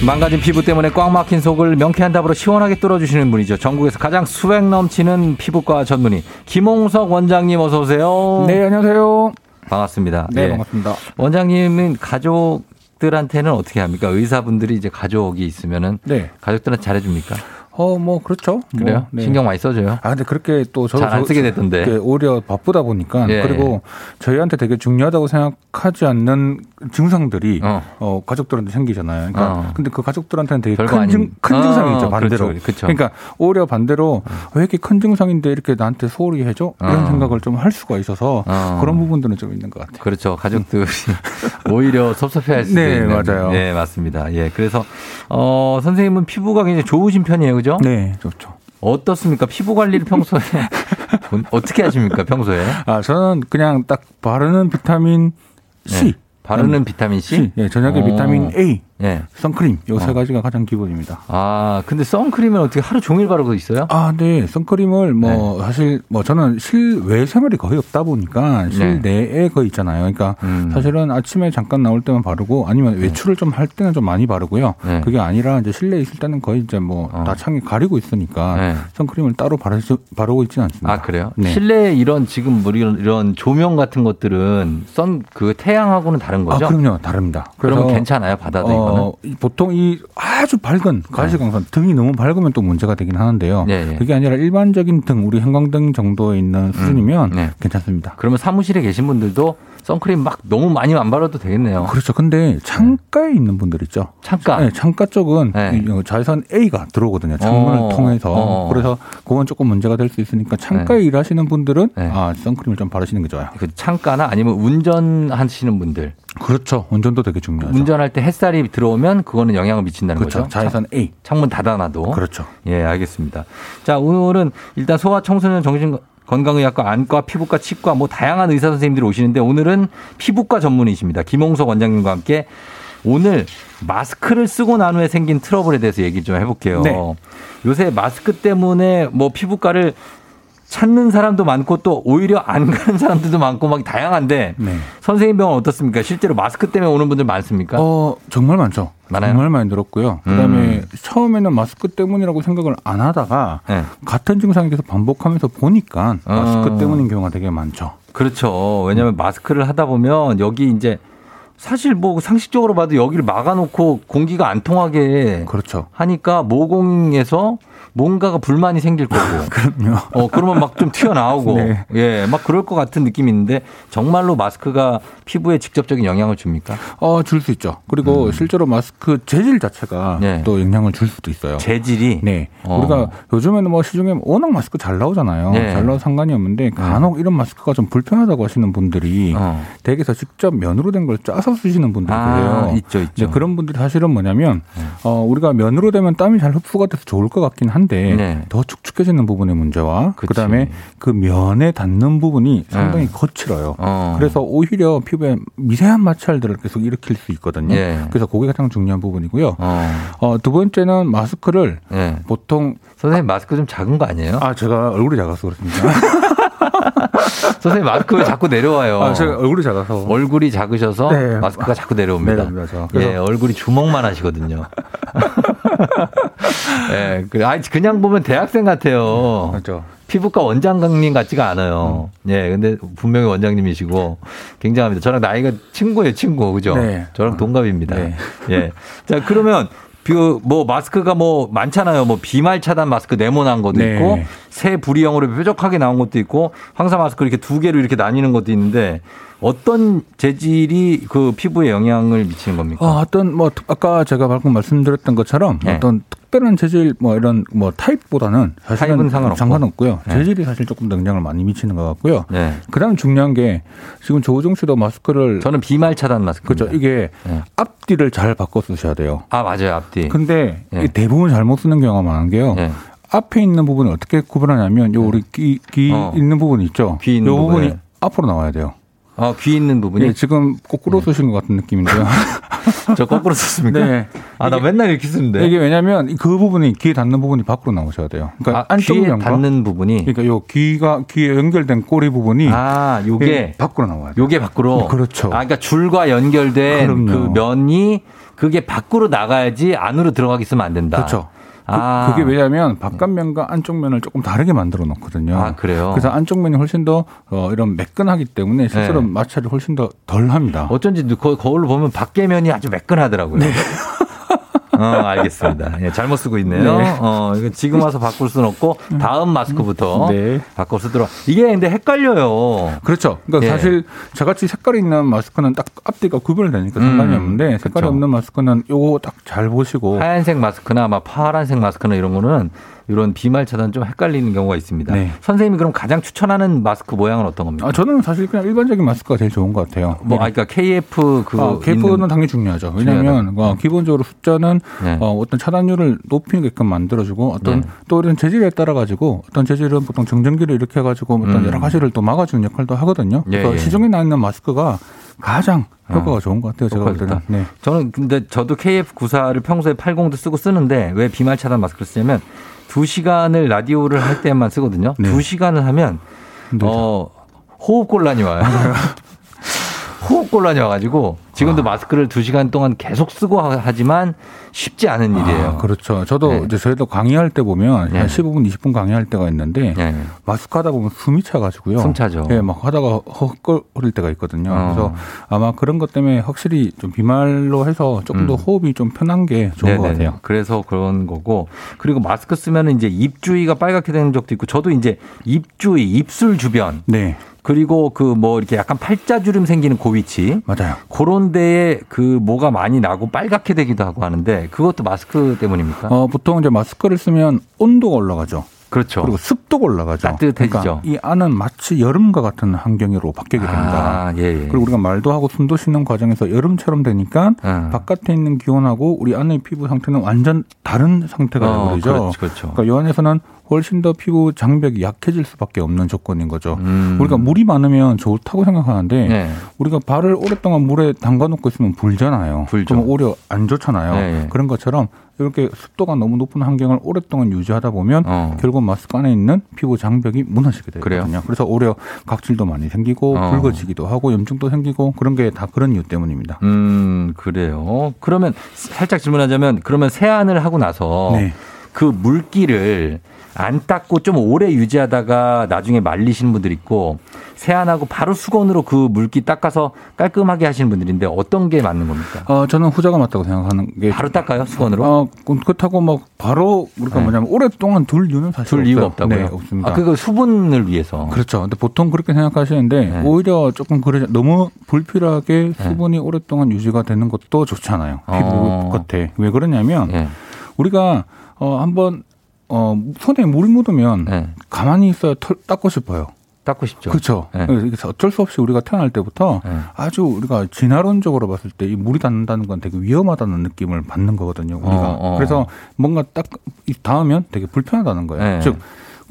[SPEAKER 1] 망가진 피부 때문에 꽉 막힌 속을 명쾌한 답으로 시원하게 뚫어주시는 분이죠. 전국에서 가장 수백 넘치는 피부과 전문의 김홍석 원장님 어서 오세요.
[SPEAKER 12] 네, 안녕하세요.
[SPEAKER 1] 반갑습니다.
[SPEAKER 12] 네,
[SPEAKER 1] 예.
[SPEAKER 12] 반갑습니다.
[SPEAKER 1] 원장님은 가족들한테는 어떻게 합니까? 의사분들이 이제 가족이 있으면은
[SPEAKER 12] 네.
[SPEAKER 1] 가족들한테 잘해줍니까?
[SPEAKER 12] 어, 뭐 그렇죠.
[SPEAKER 1] 그래요?
[SPEAKER 12] 뭐, 네.
[SPEAKER 1] 신경 많이 써줘요.
[SPEAKER 12] 아, 근데 그렇게 또 저도
[SPEAKER 1] 잘안
[SPEAKER 12] 저-
[SPEAKER 1] 쓰게 됐던데.
[SPEAKER 12] 그 오히려 바쁘다 보니까
[SPEAKER 1] 예.
[SPEAKER 12] 그리고 저희한테 되게 중요하다고 생각하지 않는 증상들이 어, 가족들한테 생기잖아요. 그러니까
[SPEAKER 1] 어.
[SPEAKER 12] 근데 그 가족들한테는 되게 큰, 증, 큰
[SPEAKER 1] 어,
[SPEAKER 12] 증상이죠 반대로.
[SPEAKER 1] 그렇죠, 그렇죠.
[SPEAKER 12] 러니까 오히려 반대로 왜 이렇게 큰 증상인데 이렇게 나한테 소홀히 해줘 이런
[SPEAKER 1] 어.
[SPEAKER 12] 생각을 좀 할 수가 있어서
[SPEAKER 1] 어.
[SPEAKER 12] 그런 부분들은 좀 있는 것 같아요.
[SPEAKER 1] 그렇죠. 가족들이 오히려 섭섭해할 수도
[SPEAKER 12] 네,
[SPEAKER 1] 있는.
[SPEAKER 12] 맞아요.
[SPEAKER 1] 네, 맞습니다. 예, 그래서 어 선생님은 피부가 굉장히 좋으신 편이에요, 그죠?
[SPEAKER 12] 네, 좋죠.
[SPEAKER 1] 어떻습니까? 피부 관리를 평소에 어떻게 하십니까? 평소에?
[SPEAKER 12] 아 저는 그냥 딱 바르는 비타민 C.
[SPEAKER 1] 네. 바르는 비타민 C?
[SPEAKER 12] 예, 저녁에
[SPEAKER 1] 어.
[SPEAKER 12] 비타민 A,
[SPEAKER 1] 예.
[SPEAKER 12] 선크림 요세
[SPEAKER 1] 어.
[SPEAKER 12] 가지가 가장 기본입니다.
[SPEAKER 1] 아, 근데 선크림은 어떻게 하루 종일 바르고 있어요?
[SPEAKER 12] 아, 네. 선크림을 뭐 사실 뭐 저는 실외 생활이 거의 없다 보니까 실내에 거의 있잖아요. 그러니까
[SPEAKER 1] 음.
[SPEAKER 12] 사실은 아침에 잠깐 나올 때만 바르고 아니면 외출을 좀 할 때는 좀 많이 바르고요.
[SPEAKER 1] 네.
[SPEAKER 12] 그게 아니라 이제 실내에 있을 때는 거의 이제 뭐다 창이 가리고 있으니까
[SPEAKER 1] 네.
[SPEAKER 12] 선크림을 따로 바르, 바르고 있지는 않습니다.
[SPEAKER 1] 아, 그래요?
[SPEAKER 12] 네.
[SPEAKER 1] 실내에 이런 지금 뭐 이런, 이런 조명 같은 것들은 선 그 태양하고는 다른
[SPEAKER 12] 아,
[SPEAKER 1] 거죠?
[SPEAKER 12] 그럼요. 다릅니다.
[SPEAKER 1] 그러면 괜찮아요, 받아도 이거는?
[SPEAKER 12] 어, 이 보통 이 아주 밝은 가시광선 등이 너무 밝으면 또 문제가 되긴 하는데요.
[SPEAKER 1] 네, 네.
[SPEAKER 12] 그게 아니라 일반적인 등, 우리 형광등 정도에 있는 수준이면
[SPEAKER 1] 네.
[SPEAKER 12] 괜찮습니다.
[SPEAKER 1] 그러면 사무실에 계신 분들도 선크림 막 너무 많이 안 바르도 되겠네요.
[SPEAKER 12] 그렇죠. 근데 창가에 있는 분들 있죠.
[SPEAKER 1] 창가.
[SPEAKER 12] 네, 창가 쪽은
[SPEAKER 1] 네.
[SPEAKER 12] 이 자외선 A가 들어오거든요. 창문을
[SPEAKER 1] 어,
[SPEAKER 12] 통해서.
[SPEAKER 1] 어.
[SPEAKER 12] 그래서 그건 조금 문제가 될 수 있으니까 창가에 일하시는 분들은 아, 선크림을 좀 바르시는 게 좋아요.
[SPEAKER 1] 그 창가나 아니면 운전하시는 분들.
[SPEAKER 12] 그렇죠. 운전도 되게 중요하죠.
[SPEAKER 1] 운전할 때 햇살이 들어오면 그거는 영향을 미친다는
[SPEAKER 12] 그렇죠.
[SPEAKER 1] 거죠.
[SPEAKER 12] 자외선 A.
[SPEAKER 1] 창문 닫아놔도.
[SPEAKER 12] 그렇죠.
[SPEAKER 1] 예, 알겠습니다. 자, 오늘은 일단 소아 청소년 정신 건강의학과 안과 피부과 치과 뭐 다양한 의사 선생님들이 오시는데 오늘은 피부과 전문의십니다. 김홍석 원장님과 함께 오늘 마스크를 쓰고 난 후에 생긴 트러블에 대해서 얘기 좀 해볼게요.
[SPEAKER 12] 네.
[SPEAKER 1] 요새 마스크 때문에 뭐 피부과를 찾는 사람도 많고 또 오히려 안 가는 사람들도 많고 막 다양한데
[SPEAKER 12] 네.
[SPEAKER 1] 선생님 병원 어떻습니까? 실제로 마스크 때문에 오는 분들 많습니까?
[SPEAKER 12] 어, 정말 많죠.
[SPEAKER 1] 많아요?
[SPEAKER 12] 정말 많이 늘었고요. 그다음에
[SPEAKER 1] 음.
[SPEAKER 12] 처음에는 마스크 때문이라고 생각을 안 하다가
[SPEAKER 1] 네.
[SPEAKER 12] 같은 증상이 계속 반복하면서 보니까
[SPEAKER 1] 어.
[SPEAKER 12] 마스크 때문인 경우가 되게 많죠.
[SPEAKER 1] 그렇죠. 왜냐하면 마스크를 하다 보면 여기 이제 사실 뭐 상식적으로 봐도 여기를 막아놓고 공기가 안 통하게
[SPEAKER 12] 그렇죠.
[SPEAKER 1] 하니까 모공에서 뭔가가 불만이 생길 거고.
[SPEAKER 12] 그럼요.
[SPEAKER 1] 어, 그러면 막 좀 튀어나오고.
[SPEAKER 12] 네.
[SPEAKER 1] 예, 막 그럴 것 같은 느낌이 있는데 정말로 마스크가 피부에 직접적인 영향을 줍니까?
[SPEAKER 12] 어, 줄 수 있죠. 그리고 실제로 마스크 재질 자체가
[SPEAKER 1] 음. 네.
[SPEAKER 12] 또 영향을 줄 수도 있어요.
[SPEAKER 1] 재질이?
[SPEAKER 12] 네.
[SPEAKER 1] 어.
[SPEAKER 12] 우리가 요즘에는 뭐 시중에 워낙 마스크 잘 나오잖아요.
[SPEAKER 1] 네.
[SPEAKER 12] 잘 나와도 상관이 없는데 간혹 이런 마스크가 좀 불편하다고 하시는 분들이
[SPEAKER 1] 어.
[SPEAKER 12] 댁에서 직접 면으로 된 걸 짜서 쓰시는 분들이
[SPEAKER 1] 아,
[SPEAKER 12] 그래요.
[SPEAKER 1] 있죠, 있죠.
[SPEAKER 12] 이제 그런 분들이 사실은 뭐냐면 어, 우리가 면으로 되면 땀이 잘 흡수가 돼서 좋을 것 같긴 한데
[SPEAKER 1] 네.
[SPEAKER 12] 더 축축해지는 부분의 문제와
[SPEAKER 1] 그치.
[SPEAKER 12] 그다음에 그 면에 닿는 부분이 상당히
[SPEAKER 1] 네.
[SPEAKER 12] 거칠어요.
[SPEAKER 1] 어.
[SPEAKER 12] 그래서 오히려 피부에 미세한 마찰들을 계속 일으킬 수 있거든요.
[SPEAKER 1] 예.
[SPEAKER 12] 그래서 그게 가장 중요한 부분이고요.
[SPEAKER 1] 어.
[SPEAKER 12] 어, 두 번째는 마스크를
[SPEAKER 1] 예.
[SPEAKER 12] 보통
[SPEAKER 1] 선생님 마스크 좀 작은 거 아니에요?
[SPEAKER 12] 아 제가 얼굴이 작아서 그렇습니다.
[SPEAKER 1] 선생님 마스크 왜 자꾸 내려와요?
[SPEAKER 12] 아 제가 얼굴이 작아서
[SPEAKER 1] 얼굴이 작으셔서
[SPEAKER 12] 네.
[SPEAKER 1] 마스크가 자꾸 내려옵니다.
[SPEAKER 12] 저. 그래서-
[SPEAKER 1] 예, 얼굴이 주먹만 하시거든요. 예, 그, 아, 그냥 보면 대학생 같아요.
[SPEAKER 12] 그렇죠.
[SPEAKER 1] 피부과 원장님 같지가 않아요. 예, 근데 분명히 원장님이시고 굉장합니다. 저랑 나이가 친구예요, 친구. 그죠?
[SPEAKER 12] 네.
[SPEAKER 1] 저랑 동갑입니다.
[SPEAKER 12] 네.
[SPEAKER 1] 예. 자, 그러면 그뭐 마스크가 뭐 많잖아요. 뭐 비말 차단 마스크 네모난 것도
[SPEAKER 12] 네.
[SPEAKER 1] 있고 새 부리형으로 뾰족하게 나온 것도 있고 황사 마스크 이렇게 두 개로 이렇게 나뉘는 것도 있는데 어떤 재질이 그 피부에 영향을 미치는 겁니까?
[SPEAKER 12] 어, 어떤 뭐 아까 제가 방금 말씀드렸던 것처럼
[SPEAKER 1] 네.
[SPEAKER 12] 어떤 특별한 재질 뭐 이런 뭐 타입보다는 사실은
[SPEAKER 1] 타입은 상관없고.
[SPEAKER 12] 요
[SPEAKER 1] 네.
[SPEAKER 12] 재질이 사실 조금 더 영향을 많이 미치는 것 같고요.
[SPEAKER 1] 네.
[SPEAKER 12] 그다음 중요한 게 지금 조우종 씨도 마스크를
[SPEAKER 1] 저는 비말 차단 마스크.
[SPEAKER 12] 그렇죠. 이게
[SPEAKER 1] 네.
[SPEAKER 12] 앞뒤를 잘 바꿔 쓰셔야 돼요.
[SPEAKER 1] 아 맞아요 앞뒤.
[SPEAKER 12] 근데
[SPEAKER 1] 네.
[SPEAKER 12] 이 대부분 잘못 쓰는 경우가 많은 게요.
[SPEAKER 1] 네.
[SPEAKER 12] 앞에 있는 부분을 어떻게 구분하냐면 요 우리 귀, 귀
[SPEAKER 1] 어.
[SPEAKER 12] 있는 부분 있죠.
[SPEAKER 1] 귀 있는
[SPEAKER 12] 요 부분이
[SPEAKER 1] 부분에.
[SPEAKER 12] 앞으로 나와야 돼요.
[SPEAKER 1] 아, 귀 있는 부분이
[SPEAKER 12] 예, 지금 거꾸로 쓰신 것 같은 느낌인데요.
[SPEAKER 1] 저 거꾸로 썼습니까?
[SPEAKER 12] 네.
[SPEAKER 1] 아나 맨날 이렇게 쓰는데.
[SPEAKER 12] 이게 왜냐면 그 부분이 귀에 닿는 부분이 밖으로 나오셔야 돼요. 그러니까
[SPEAKER 1] 아,
[SPEAKER 12] 안쪽
[SPEAKER 1] 귀에 닿는 부분이.
[SPEAKER 12] 그러니까 요 귀가 귀에 연결된 꼬리 부분이
[SPEAKER 1] 아 요게
[SPEAKER 12] 예, 밖으로 나와야 돼요.
[SPEAKER 1] 요게 밖으로.
[SPEAKER 12] 그렇죠.
[SPEAKER 1] 아 그러니까 줄과 연결된
[SPEAKER 12] 그럼요.
[SPEAKER 1] 그 면이 그게 밖으로 나가야지 안으로 들어가기 쓰면 안 된다.
[SPEAKER 12] 그렇죠.
[SPEAKER 1] 아.
[SPEAKER 12] 그, 게 왜냐하면 바깥 면과 안쪽 면을 조금 다르게 만들어 놓거든요.
[SPEAKER 1] 아, 그래요?
[SPEAKER 12] 그래서 안쪽 면이 훨씬 더 어, 이런 매끈하기 때문에 실제로
[SPEAKER 1] 네.
[SPEAKER 12] 마찰이 훨씬 더 덜합니다.
[SPEAKER 1] 어쩐지 거, 거울로 보면 밖에 면이 아주 매끈하더라고요. 어, 알겠습니다. 예, 잘못 쓰고 있네요.
[SPEAKER 12] 네.
[SPEAKER 1] 어, 이거 지금 와서 바꿀 수는 없고 다음 마스크부터
[SPEAKER 12] 네.
[SPEAKER 1] 바꿔 쓰도록. 이게 근데 헷갈려요.
[SPEAKER 12] 그렇죠. 그러니까
[SPEAKER 1] 예.
[SPEAKER 12] 사실 저같이 색깔이 있는 마스크는 딱 앞뒤가 구분이 되니까 상관이
[SPEAKER 1] 음,
[SPEAKER 12] 없는데 색깔이
[SPEAKER 1] 그렇죠.
[SPEAKER 12] 없는 마스크는 요거 딱 잘 보시고
[SPEAKER 1] 하얀색 마스크나 막 파란색 마스크나 이런 거는 이런 비말 차단 좀 헷갈리는 경우가 있습니다.
[SPEAKER 12] 네.
[SPEAKER 1] 선생님이 그럼 가장 추천하는 마스크 모양은 어떤 겁니까?
[SPEAKER 12] 아, 저는 사실 그냥 일반적인 마스크가 제일 좋은 것 같아요.
[SPEAKER 1] 뭐, 아, 그러니까 KF 그
[SPEAKER 12] 아, KF는 당연히 중요하죠. 왜냐하면
[SPEAKER 1] 중요하다.
[SPEAKER 12] 어, 기본적으로 숫자는
[SPEAKER 1] 네.
[SPEAKER 12] 어, 어떤 차단율을 높이게끔 만들어주고 어떤
[SPEAKER 1] 네.
[SPEAKER 12] 또 이런 재질에 따라 가지고 어떤 재질은 보통 정전기를 일으켜 가지고 어떤
[SPEAKER 1] 음.
[SPEAKER 12] 여러 가지를 또 막아주는 역할도 하거든요.
[SPEAKER 1] 예,
[SPEAKER 12] 그래서
[SPEAKER 1] 예.
[SPEAKER 12] 시중에 나 있는 마스크가 가장 효과가
[SPEAKER 1] 어.
[SPEAKER 12] 좋은 것 같아요. 제가 볼 때는. 네.
[SPEAKER 1] 저는 근데 저도 KF94를 평소에 80도 쓰고 쓰는데 왜 비말 차단 마스크를 쓰냐면 2시간을 라디오를 할 때만 쓰거든요.
[SPEAKER 12] 네.
[SPEAKER 1] 2시간을 하면
[SPEAKER 12] 힘들죠.
[SPEAKER 1] 어, 호흡 곤란이 와요. 호흡 곤란이 와가지고 지금도 마스크를 2시간 동안 계속 쓰고 하- 하지만 쉽지 않은 일이에요.
[SPEAKER 12] 아, 그렇죠. 저도
[SPEAKER 1] 네.
[SPEAKER 12] 이제 저희도 강의할 때 보면
[SPEAKER 1] 네.
[SPEAKER 12] 한 15분, 20분 강의할 때가 있는데
[SPEAKER 1] 네.
[SPEAKER 12] 마스크 하다 보면 숨이 차가지고요.
[SPEAKER 1] 숨 차죠.
[SPEAKER 12] 예, 막 하다가 헉거릴 때가 있거든요.
[SPEAKER 1] 어.
[SPEAKER 12] 그래서 아마 그런 것 때문에 확실히 좀 비말로 해서 조금 더
[SPEAKER 1] 음.
[SPEAKER 12] 호흡이 좀 편한 게 좋은 것
[SPEAKER 1] 네네네.
[SPEAKER 12] 같아요.
[SPEAKER 1] 그래서 그런 거고 그리고 마스크 쓰면 이제 입 주위가 빨갛게 되는 적도 있고 저도 이제 입 주위, 입술 주변
[SPEAKER 12] 네,
[SPEAKER 1] 그리고 그 뭐 이렇게 약간 팔자주름 생기는 그 위치
[SPEAKER 12] 맞아요.
[SPEAKER 1] 그런 데에 그 뭐가 많이 나고 빨갛게 되기도 하고 하는데 그것도 마스크 때문입니까?
[SPEAKER 12] 어, 보통 이제 마스크를 쓰면 온도가 올라가죠.
[SPEAKER 1] 그렇죠.
[SPEAKER 12] 그리고 습도가 올라가죠.
[SPEAKER 1] 따뜻해지죠.
[SPEAKER 12] 그러니까 이 안은 마치 여름과 같은 환경으로 바뀌게 됩니다.
[SPEAKER 1] 아, 예, 예.
[SPEAKER 12] 그리고 우리가 말도 하고 숨도 쉬는 과정에서 여름처럼 되니까
[SPEAKER 1] 음.
[SPEAKER 12] 바깥에 있는 기온하고 우리 안의 피부 상태는 완전 다른 상태가
[SPEAKER 1] 어,
[SPEAKER 12] 되버리죠.
[SPEAKER 1] 그렇죠, 그렇죠.
[SPEAKER 12] 그러니까 이 안에서는 훨씬 더 피부 장벽이 약해질 수밖에 없는 조건인 거죠.
[SPEAKER 1] 음.
[SPEAKER 12] 우리가 물이 많으면 좋다고 생각하는데
[SPEAKER 1] 네.
[SPEAKER 12] 우리가 발을 오랫동안 물에 담가 놓고 있으면 불잖아요.
[SPEAKER 1] 불죠.
[SPEAKER 12] 그럼 오히려 안 좋잖아요.
[SPEAKER 1] 네, 네.
[SPEAKER 12] 그런 것처럼 이렇게 습도가 너무 높은 환경을 오랫동안 유지하다 보면
[SPEAKER 1] 어.
[SPEAKER 12] 결국 마스크 안에 있는 피부 장벽이 무너지게 되거든요. 그래서 오히려 각질도 많이 생기고
[SPEAKER 1] 어.
[SPEAKER 12] 붉어지기도 하고 염증도 생기고 그런 게 다 그런 이유 때문입니다.
[SPEAKER 1] 음, 그래요. 그러면 살짝 질문하자면 그러면 세안을 하고 나서
[SPEAKER 12] 네.
[SPEAKER 1] 그 물기를 안 닦고 좀 오래 유지하다가 나중에 말리시는 분들 있고 세안하고 바로 수건으로 그 물기 닦아서 깔끔하게 하시는 분들인데 어떤 게 맞는 겁니까?
[SPEAKER 12] 어, 저는 후자가 맞다고 생각하는 게
[SPEAKER 1] 바로 닦아요 수건으로?
[SPEAKER 12] 어, 그렇다고 막 바로 우리가
[SPEAKER 1] 네.
[SPEAKER 12] 뭐냐면 오랫동안 둘 이유는 사실
[SPEAKER 1] 둘 이유가. 없다고요?
[SPEAKER 12] 네, 없습니다.
[SPEAKER 1] 아, 그거 수분을 위해서.
[SPEAKER 12] 그렇죠. 근데 보통 그렇게 생각하시는데
[SPEAKER 1] 네.
[SPEAKER 12] 오히려 조금 그래 너무 불필요하게 수분이 오랫동안 유지가 되는 것도 좋잖아요. 피부
[SPEAKER 1] 어.
[SPEAKER 12] 겉에 왜 그러냐면
[SPEAKER 1] 예.
[SPEAKER 12] 우리가 어 한번 어 손에 물 묻으면
[SPEAKER 1] 네.
[SPEAKER 12] 가만히 있어야 털 닦고 싶어요.
[SPEAKER 1] 닦고 싶죠.
[SPEAKER 12] 그렇죠.
[SPEAKER 1] 네.
[SPEAKER 12] 그래서 어쩔 수 없이 우리가 태어날 때부터
[SPEAKER 1] 네.
[SPEAKER 12] 아주 우리가 진화론적으로 봤을 때 이 물이 닿는다는 건 되게 위험하다는 느낌을 받는 거거든요. 우리가
[SPEAKER 1] 어, 어.
[SPEAKER 12] 그래서 뭔가 딱 닿으면 되게 불편하다는 거예요.
[SPEAKER 1] 네.
[SPEAKER 12] 즉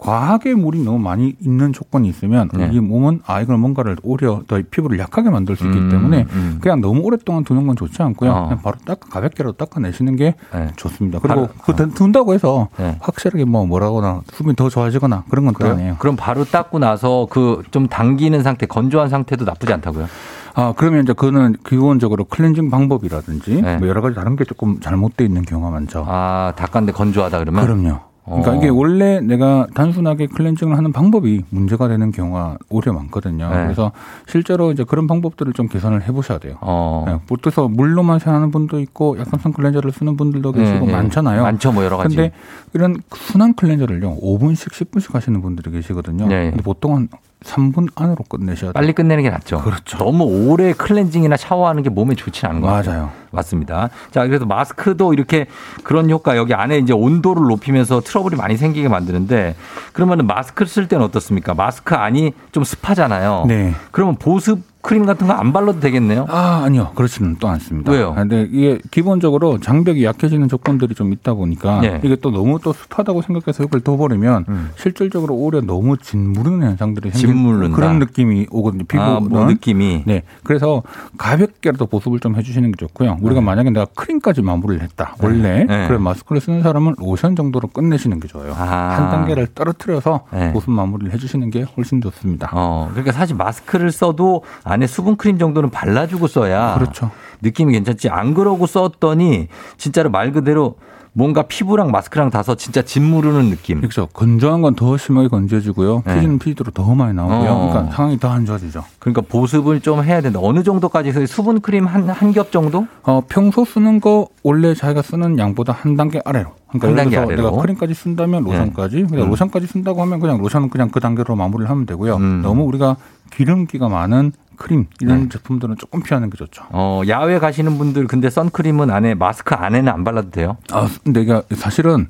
[SPEAKER 12] 과하게 물이 너무 많이 있는 조건이 있으면
[SPEAKER 1] 네.
[SPEAKER 12] 이 몸은 아 이걸 뭔가를 오히려 더 피부를 약하게 만들 수 있기
[SPEAKER 1] 음,
[SPEAKER 12] 때문에
[SPEAKER 1] 음.
[SPEAKER 12] 그냥 너무 오랫동안 두는 건 좋지 않고요.
[SPEAKER 1] 어.
[SPEAKER 12] 그냥 바로 딱 가볍게라도 닦아내시는 게
[SPEAKER 1] 네.
[SPEAKER 12] 좋습니다. 그리고
[SPEAKER 1] 바로-
[SPEAKER 12] 그 둔다고 해서
[SPEAKER 1] 네.
[SPEAKER 12] 확실하게 뭐 뭐라거나 수분이 더 좋아지거나 그런 건 또? 아니에요.
[SPEAKER 1] 그럼 바로 닦고 나서 그 좀 당기는 상태, 건조한 상태도 나쁘지 않다고요?
[SPEAKER 12] 아, 그러면 이제 그거는 기본적으로 클렌징 방법이라든지
[SPEAKER 1] 네.
[SPEAKER 12] 뭐 여러 가지 다른 게 조금 잘못돼 있는 경우가 많죠.
[SPEAKER 1] 아, 닦았는데 건조하다 그러면?
[SPEAKER 12] 그럼요. 그러니까
[SPEAKER 1] 어.
[SPEAKER 12] 이게 원래 내가 단순하게 클렌징을 하는 방법이 문제가 되는 경우가 오히려 많거든요.
[SPEAKER 1] 네.
[SPEAKER 12] 그래서 실제로 이제 그런 방법들을 좀 개선을 해보셔야 돼요.
[SPEAKER 1] 어.
[SPEAKER 12] 네, 보통서 물로만 세안하는 분도 있고 약산성 클렌저를 쓰는 분들도 계시고
[SPEAKER 1] 네, 네.
[SPEAKER 12] 많잖아요.
[SPEAKER 1] 많죠, 뭐 여러 가지.
[SPEAKER 12] 근데 이런 순한 클렌저를요, 5분씩, 10분씩 하시는 분들이 계시거든요.
[SPEAKER 1] 네.
[SPEAKER 12] 근데 보통 한 3분 안으로 끝내셔야 돼요.
[SPEAKER 1] 빨리 끝내는 게 낫죠.
[SPEAKER 12] 그렇죠.
[SPEAKER 1] 너무 오래 클렌징이나 샤워하는 게 몸에 좋지 않은 것 같아요.
[SPEAKER 12] 맞아요.
[SPEAKER 1] 맞습니다. 자, 그래서 마스크도 이렇게 그런 효과 여기 안에 이제 온도를 높이면서 트러블이 많이 생기게 만드는데 그러면은 마스크를 쓸 때는 어떻습니까? 마스크 안이 좀 습하잖아요.
[SPEAKER 12] 네.
[SPEAKER 1] 그러면 보습 크림 같은 거 안 발라도 되겠네요.
[SPEAKER 12] 아, 아니요. 그렇지는 또 않습니다.
[SPEAKER 1] 왜요?
[SPEAKER 12] 근데 이게 기본적으로 장벽이 약해지는 조건들이 좀 있다 보니까
[SPEAKER 1] 네.
[SPEAKER 12] 이게 또 너무 또 습하다고 생각해서 이걸 둬버리면 실질적으로 오히려 너무 짓무르는 현상들이 생기는
[SPEAKER 1] 음.
[SPEAKER 12] 그런 느낌이 오거든요. 피부는.
[SPEAKER 1] 아, 뭐 느낌이.
[SPEAKER 12] 네. 그래서 가볍게라도 보습을 좀 해주시는 게 좋고요. 우리가 만약에 내가 크림까지 마무리를 했다. 원래.
[SPEAKER 1] 네.
[SPEAKER 12] 그래 마스크를 쓰는 사람은 로션 정도로 끝내시는 게 좋아요.
[SPEAKER 1] 아.
[SPEAKER 12] 한 단계를 떨어뜨려서
[SPEAKER 1] 네.
[SPEAKER 12] 보습 마무리를 해주시는 게 훨씬 좋습니다.
[SPEAKER 1] 어, 그러니까 사실 마스크를 써도 안에 수분 크림 정도는 발라주고 써야
[SPEAKER 12] 그렇죠.
[SPEAKER 1] 느낌이 괜찮지. 안 그러고 썼더니 진짜로 말 그대로 뭔가 피부랑 마스크랑 닿아서 진짜 짓무르는 느낌.
[SPEAKER 12] 그렇죠. 건조한 건 더 심하게 건조해지고요.
[SPEAKER 1] 네.
[SPEAKER 12] 피지는 피지로 더 많이 나오고요.
[SPEAKER 1] 어.
[SPEAKER 12] 그러니까 상황이 더 안 좋아지죠.
[SPEAKER 1] 그러니까 보습을 좀 해야 된다. 어느 정도까지 수분 크림 한 한 겹 정도?
[SPEAKER 12] 어, 평소 쓰는 거 원래 자기가 쓰는 양보다 한 단계 아래로. 그러니까
[SPEAKER 1] 한 단계 아래로?
[SPEAKER 12] 내가 크림까지 쓴다면 로션까지. 근데
[SPEAKER 1] 음.
[SPEAKER 12] 로션까지 쓴다고 하면 그냥 로션은 그냥 그 단계로 마무리를 하면 되고요.
[SPEAKER 1] 음.
[SPEAKER 12] 너무 우리가 기름기가 많은 크림 이런
[SPEAKER 1] 네.
[SPEAKER 12] 제품들은 조금 피하는 게 좋죠.
[SPEAKER 1] 어, 야외 가시는 분들 근데 선크림은 안에 마스크 안에는 안 발라도 돼요?
[SPEAKER 12] 아, 근데 이게 사실은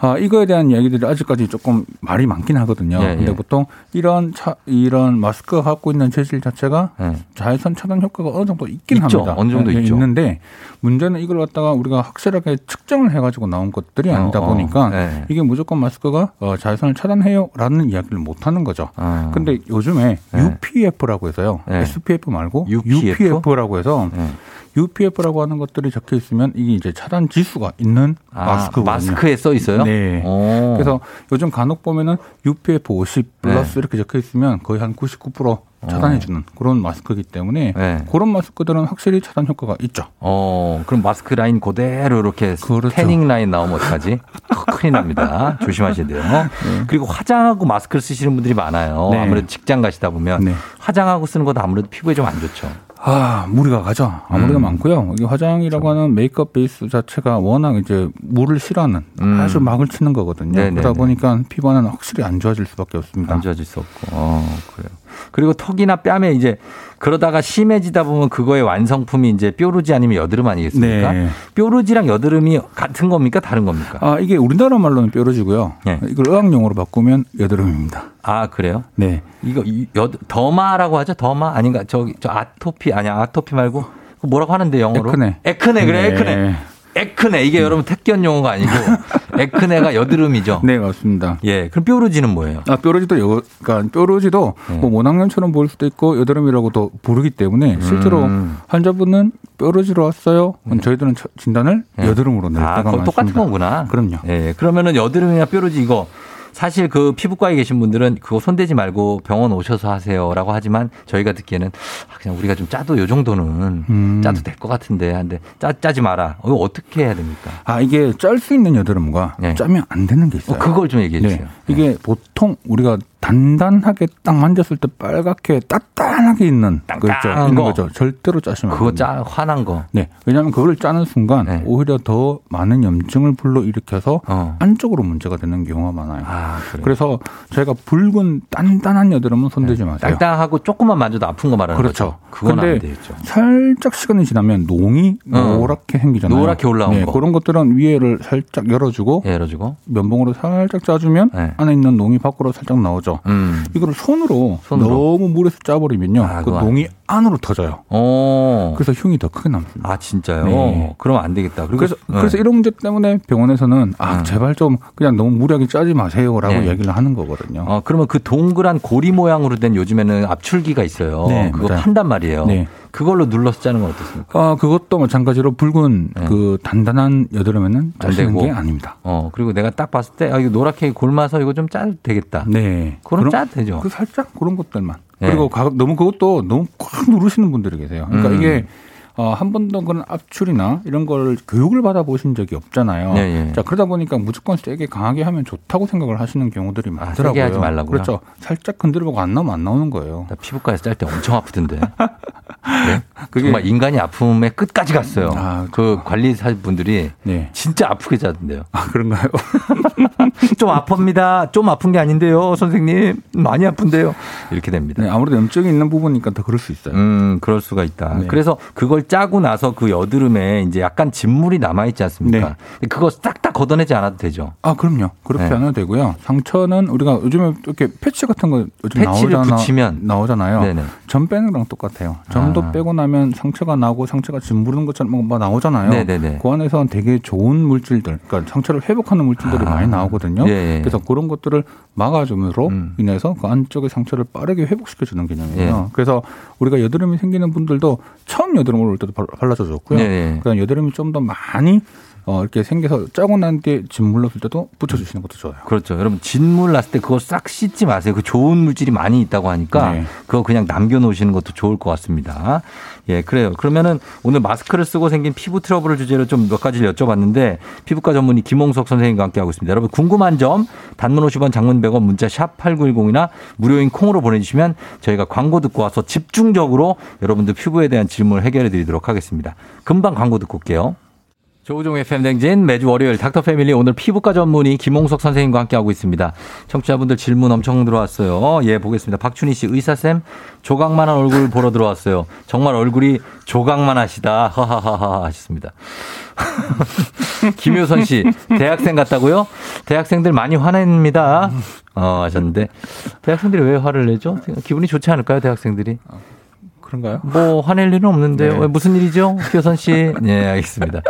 [SPEAKER 12] 아, 이거에 대한 이야기들이 아직까지 조금 말이 많긴 하거든요.
[SPEAKER 1] 예,
[SPEAKER 12] 근데
[SPEAKER 1] 예.
[SPEAKER 12] 보통 이런 차, 이런 마스크가 갖고 있는 재질 자체가
[SPEAKER 1] 네.
[SPEAKER 12] 자외선 차단 효과가 어느 정도 있긴
[SPEAKER 1] 있죠.
[SPEAKER 12] 합니다.
[SPEAKER 1] 어느 정도
[SPEAKER 12] 예,
[SPEAKER 1] 있죠.
[SPEAKER 12] 있는데 문제는 이걸 갖다가 우리가 확실하게 측정을 해가지고 나온 것들이 아니다
[SPEAKER 1] 어, 어,
[SPEAKER 12] 보니까
[SPEAKER 1] 네.
[SPEAKER 12] 이게 무조건 마스크가 어, 자외선을 차단해요라는 이야기를 못 하는 거죠.
[SPEAKER 1] 어.
[SPEAKER 12] 근데 요즘에
[SPEAKER 1] 네.
[SPEAKER 12] UPF라고 해서요.
[SPEAKER 1] 네.
[SPEAKER 12] SPF 말고
[SPEAKER 1] UPF?
[SPEAKER 12] UPF라고 해서
[SPEAKER 1] 네.
[SPEAKER 12] UPF라고 하는 것들이 적혀 있으면 이게 이제 차단 지수가 있는
[SPEAKER 1] 아,
[SPEAKER 12] 마스크거든요.
[SPEAKER 1] 마스크에 써 있어요?
[SPEAKER 12] 네.
[SPEAKER 1] 오.
[SPEAKER 12] 그래서 요즘 간혹 보면은 UPF 50 플러스
[SPEAKER 1] 네.
[SPEAKER 12] 이렇게 적혀 있으면 거의 한 99% 차단해주는 그런 마스크이기 때문에
[SPEAKER 1] 네.
[SPEAKER 12] 그런 마스크들은 확실히 차단 효과가 있죠.
[SPEAKER 1] 어, 그럼 마스크 라인 그대로 이렇게
[SPEAKER 12] 그렇죠.
[SPEAKER 1] 태닝 라인 나오면 어떡하지? 큰일 납니다. 조심하셔야 돼요. 그리고 화장하고 마스크를 쓰시는 분들이 많아요.
[SPEAKER 12] 네.
[SPEAKER 1] 아무래도 직장 가시다 보면
[SPEAKER 12] 네.
[SPEAKER 1] 화장하고 쓰는 것도 아무래도 피부에 좀 안 좋죠.
[SPEAKER 12] 아, 무리가 가죠. 아 무리가
[SPEAKER 1] 음.
[SPEAKER 12] 많고요. 이게 화장이라고 하는 메이크업 베이스 자체가 워낙 이제 물을 싫어하는
[SPEAKER 1] 음.
[SPEAKER 12] 아주 막을 치는 거거든요.
[SPEAKER 1] 네네네.
[SPEAKER 12] 그러다 보니까 피부는 확실히 안 좋아질 수밖에 없습니다.
[SPEAKER 1] 안 좋아질 수 없고. 어, 그래요. 그리고 턱이나 뺨에 이제 그러다가 심해지다 보면 그거의 완성품이 이제 뾰루지 아니면 여드름 아니겠습니까?
[SPEAKER 12] 네.
[SPEAKER 1] 뾰루지랑 여드름이 같은 겁니까? 다른 겁니까?
[SPEAKER 12] 아, 이게 우리나라 말로는 뾰루지고요.
[SPEAKER 1] 네.
[SPEAKER 12] 이걸 의학용어로 바꾸면 여드름입니다.
[SPEAKER 1] 아, 그래요?
[SPEAKER 12] 네.
[SPEAKER 1] 이거 이- 여 더마라고 하죠? 더마 아닌가? 저기 저 아토피 아니야? 아토피 말고 그 뭐라고 하는데 영어로?
[SPEAKER 12] 에크네.
[SPEAKER 1] 에크네 그래
[SPEAKER 12] 네.
[SPEAKER 1] 에크네. 에크네 이게 여러분 택견 용어가 아니고 에크네가 여드름이죠.
[SPEAKER 12] 네, 맞습니다.
[SPEAKER 1] 예. 그럼 뾰루지는 뭐예요?
[SPEAKER 12] 아, 뾰루지도 여, 그러니까 뾰루지도
[SPEAKER 1] 네.
[SPEAKER 12] 뭐 모낭염처럼 보일 수도 있고 여드름이라고도 부르기 때문에 실제로
[SPEAKER 1] 음.
[SPEAKER 12] 환자분은 뾰루지로 왔어요. 그럼 저희들은 처- 진단을
[SPEAKER 1] 네.
[SPEAKER 12] 여드름으로 낼
[SPEAKER 1] 아,
[SPEAKER 12] 때가
[SPEAKER 1] 그럼 똑같은. 거구나.
[SPEAKER 12] 그럼요.
[SPEAKER 1] 예. 그러면은 여드름이나 뾰루지 이거 사실 그 피부과에 계신 분들은 그거 손대지 말고 병원 오셔서 하세요라고 하지만 저희가 듣기에는 아, 그냥 우리가 좀 짜도 요 정도는
[SPEAKER 12] 음.
[SPEAKER 1] 짜도 될 것 같은데 한데 짜 짜지 마라. 이거 어떻게 해야 됩니까?
[SPEAKER 12] 아, 이게 짤 수 있는 여드름과 짜면 안 되는 게 있어요.
[SPEAKER 1] 어, 그걸 좀 얘기해
[SPEAKER 12] 네.
[SPEAKER 1] 주세요.
[SPEAKER 12] 이게 보통 우리가 단단하게 딱 만졌을 때 빨갛게 따뜻하게 있는 그렇죠. 있는
[SPEAKER 1] 거.
[SPEAKER 12] 거죠. 절대로 짜시면 안
[SPEAKER 1] 그거. 짜 화난 거.
[SPEAKER 12] 네. 왜냐하면 그걸 짜는 순간 오히려 더 많은 염증을 불러 일으켜서 안쪽으로 문제가 되는 경우가 많아요.
[SPEAKER 1] 그래요?
[SPEAKER 12] 그래서 저희가 붉은 단단한 여드름은 손대지 마세요.
[SPEAKER 1] 땅땅하고 조금만 만져도 아픈 거 말하는
[SPEAKER 12] 그렇죠.
[SPEAKER 1] 거죠. 그건 안 되겠죠.
[SPEAKER 12] 살짝 시간이 지나면 농이
[SPEAKER 1] 어.
[SPEAKER 12] 노랗게 생기잖아요.
[SPEAKER 1] 노랗게 올라온
[SPEAKER 12] 네,
[SPEAKER 1] 거.
[SPEAKER 12] 그런 것들은 위에를 살짝 열어주고,
[SPEAKER 1] 열어주고
[SPEAKER 12] 면봉으로 살짝 짜주면 안에 있는 농이 밖으로 살짝 나오죠.
[SPEAKER 1] 네. 음.
[SPEAKER 12] 이거를 손으로,
[SPEAKER 1] 손으로. 아,
[SPEAKER 12] 너무 물에서 짜버리면요, 그
[SPEAKER 1] 그거 안
[SPEAKER 12] 농이 안으로 터져요.
[SPEAKER 1] 어.
[SPEAKER 12] 그래서 흉이 더 크게 남습니다.
[SPEAKER 1] 아 진짜요?
[SPEAKER 12] 네.
[SPEAKER 1] 그러면 안 되겠다.
[SPEAKER 12] 그래서
[SPEAKER 1] 네.
[SPEAKER 12] 그래서 이런 문제 때문에 병원에서는 아 제발 좀 그냥 너무 무리하게 짜지 마세요라고
[SPEAKER 1] 네.
[SPEAKER 12] 얘기를 하는 거거든요.
[SPEAKER 1] 어, 그러면 그 동그란 고리 모양으로 된 요즘에는 압출기가 있어요.
[SPEAKER 12] 네,
[SPEAKER 1] 그거
[SPEAKER 12] 맞아요.
[SPEAKER 1] 판단 말이에요.
[SPEAKER 12] 네.
[SPEAKER 1] 그걸로 눌러서 짜는 건 어떻습니까?
[SPEAKER 12] 아 그것도 마찬가지로 붉은 그 단단한 여드름에는
[SPEAKER 1] 네. 되고.
[SPEAKER 12] 게 아닙니다.
[SPEAKER 1] 어, 그리고 내가 딱 봤을 때, 아, 이거 노랗게 골마서 이거 좀 짜도 되겠다.
[SPEAKER 12] 네.
[SPEAKER 1] 그럼
[SPEAKER 12] 그럼-
[SPEAKER 1] 짜도 되죠.
[SPEAKER 12] 그 살짝 그런 것들만.
[SPEAKER 1] 네.
[SPEAKER 12] 그리고 가- 너무 그것도 너무 꽉 누르시는 분들이 계세요. 그러니까
[SPEAKER 1] 음.
[SPEAKER 12] 이게 어, 한 번도 그런 압출이나 이런 걸 교육을 받아보신 적이 없잖아요.
[SPEAKER 1] 네, 네.
[SPEAKER 12] 자, 그러다 보니까 무조건 세게 강하게 하면 좋다고 생각을 하시는 경우들이 많더라고요.
[SPEAKER 1] 아, 세게 하지 말라고요?
[SPEAKER 12] 그렇죠. 살짝 건드려보고 안 나오면 안 나오는 거예요.
[SPEAKER 1] 나 피부과에서 짤 때 엄청 아프던데. 네? 정말 인간이 아픔의 끝까지 갔어요. 그 관리사 분들이 진짜 아프게 짜던데요.
[SPEAKER 12] 아, 그런가요?
[SPEAKER 1] 좀 아픕니다. 좀 아픈 게 아닌데요, 선생님. 많이 아픈데요. 이렇게 됩니다.
[SPEAKER 12] 네, 아무래도 염증이 있는 부분이니까 더 그럴 수 있어요.
[SPEAKER 1] 음, 그럴 수가 있다.
[SPEAKER 12] 네.
[SPEAKER 1] 그래서 그걸 짜고 나서 그 여드름에 이제 약간 진물이 남아 있지 않습니까? 그거 싹 다 걷어내지 않아도 되죠.
[SPEAKER 12] 아, 그럼요. 그렇게
[SPEAKER 1] 네.
[SPEAKER 12] 안 해도 되고요. 상처는 우리가 요즘에 이렇게 패치 같은 거 요즘
[SPEAKER 1] 패치를
[SPEAKER 12] 나오잖아,
[SPEAKER 1] 붙이면.
[SPEAKER 12] 나오잖아요.
[SPEAKER 1] 네네.
[SPEAKER 12] 점 빼는 거랑 똑같아요. 점도
[SPEAKER 1] 아.
[SPEAKER 12] 빼고 나면 상처가 나고 상처가 짓무르는 것처럼 막 나오잖아요.
[SPEAKER 1] 네네네.
[SPEAKER 12] 그 안에서 되게 좋은 물질들, 그러니까 상처를 회복하는 물질들이
[SPEAKER 1] 아.
[SPEAKER 12] 많이 나오 거든요.
[SPEAKER 1] 예, 예.
[SPEAKER 12] 그래서 그런 것들을 막아줌으로 인해서 그 안쪽의 상처를 빠르게 회복시켜 주는 개념이에요.
[SPEAKER 1] 예.
[SPEAKER 12] 그래서 우리가 여드름이 생기는 분들도 처음 여드름을 올 때도 발- 발라줘 줬고요.
[SPEAKER 1] 예, 예.
[SPEAKER 12] 그다음 여드름이 좀 더 많이 어, 이렇게 생겨서 짜고 난 뒤에 짓물렀을 때도 붙여주시는 것도 좋아요.
[SPEAKER 1] 그렇죠. 여러분 진물 났을 때 그거 싹 씻지 마세요. 그 좋은 물질이 많이 있다고 하니까
[SPEAKER 12] 네.
[SPEAKER 1] 그거 그냥 남겨놓으시는 것도 좋을 것 같습니다. 예, 그래요. 그러면은 오늘 마스크를 쓰고 생긴 피부 트러블을 주제로 좀 몇 가지를 여쭤봤는데 피부과 전문의 김홍석 선생님과 함께하고 있습니다. 여러분 궁금한 점 단문 50원 장문 100원 문자 샵 8910이나 무료인 콩으로 보내주시면 저희가 광고 듣고 와서 집중적으로 여러분들 피부에 대한 질문을 해결해 드리도록 하겠습니다. 금방 광고 듣고 올게요. 조우종의 팬댕진 매주 월요일 닥터 패밀리 오늘 피부과 전문의 김홍석 선생님과 함께하고 있습니다. 청취자분들 질문 엄청 들어왔어요. 예, 보겠습니다. 박춘희 씨 의사쌤 조각만한 얼굴 보러 들어왔어요. 정말 얼굴이 조각만 하시다. 하하하하 하셨습니다. 김효선 씨 대학생 같다고요? 대학생들 많이 화냅니다. 어, 하셨는데 대학생들이 왜 화를 내죠? 기분이 좋지 않을까요, 대학생들이?
[SPEAKER 12] 그런가요?
[SPEAKER 1] 뭐 화낼 일은 없는데요.
[SPEAKER 12] 네.
[SPEAKER 1] 왜 무슨 일이죠? 효선 씨. 네, 알겠습니다.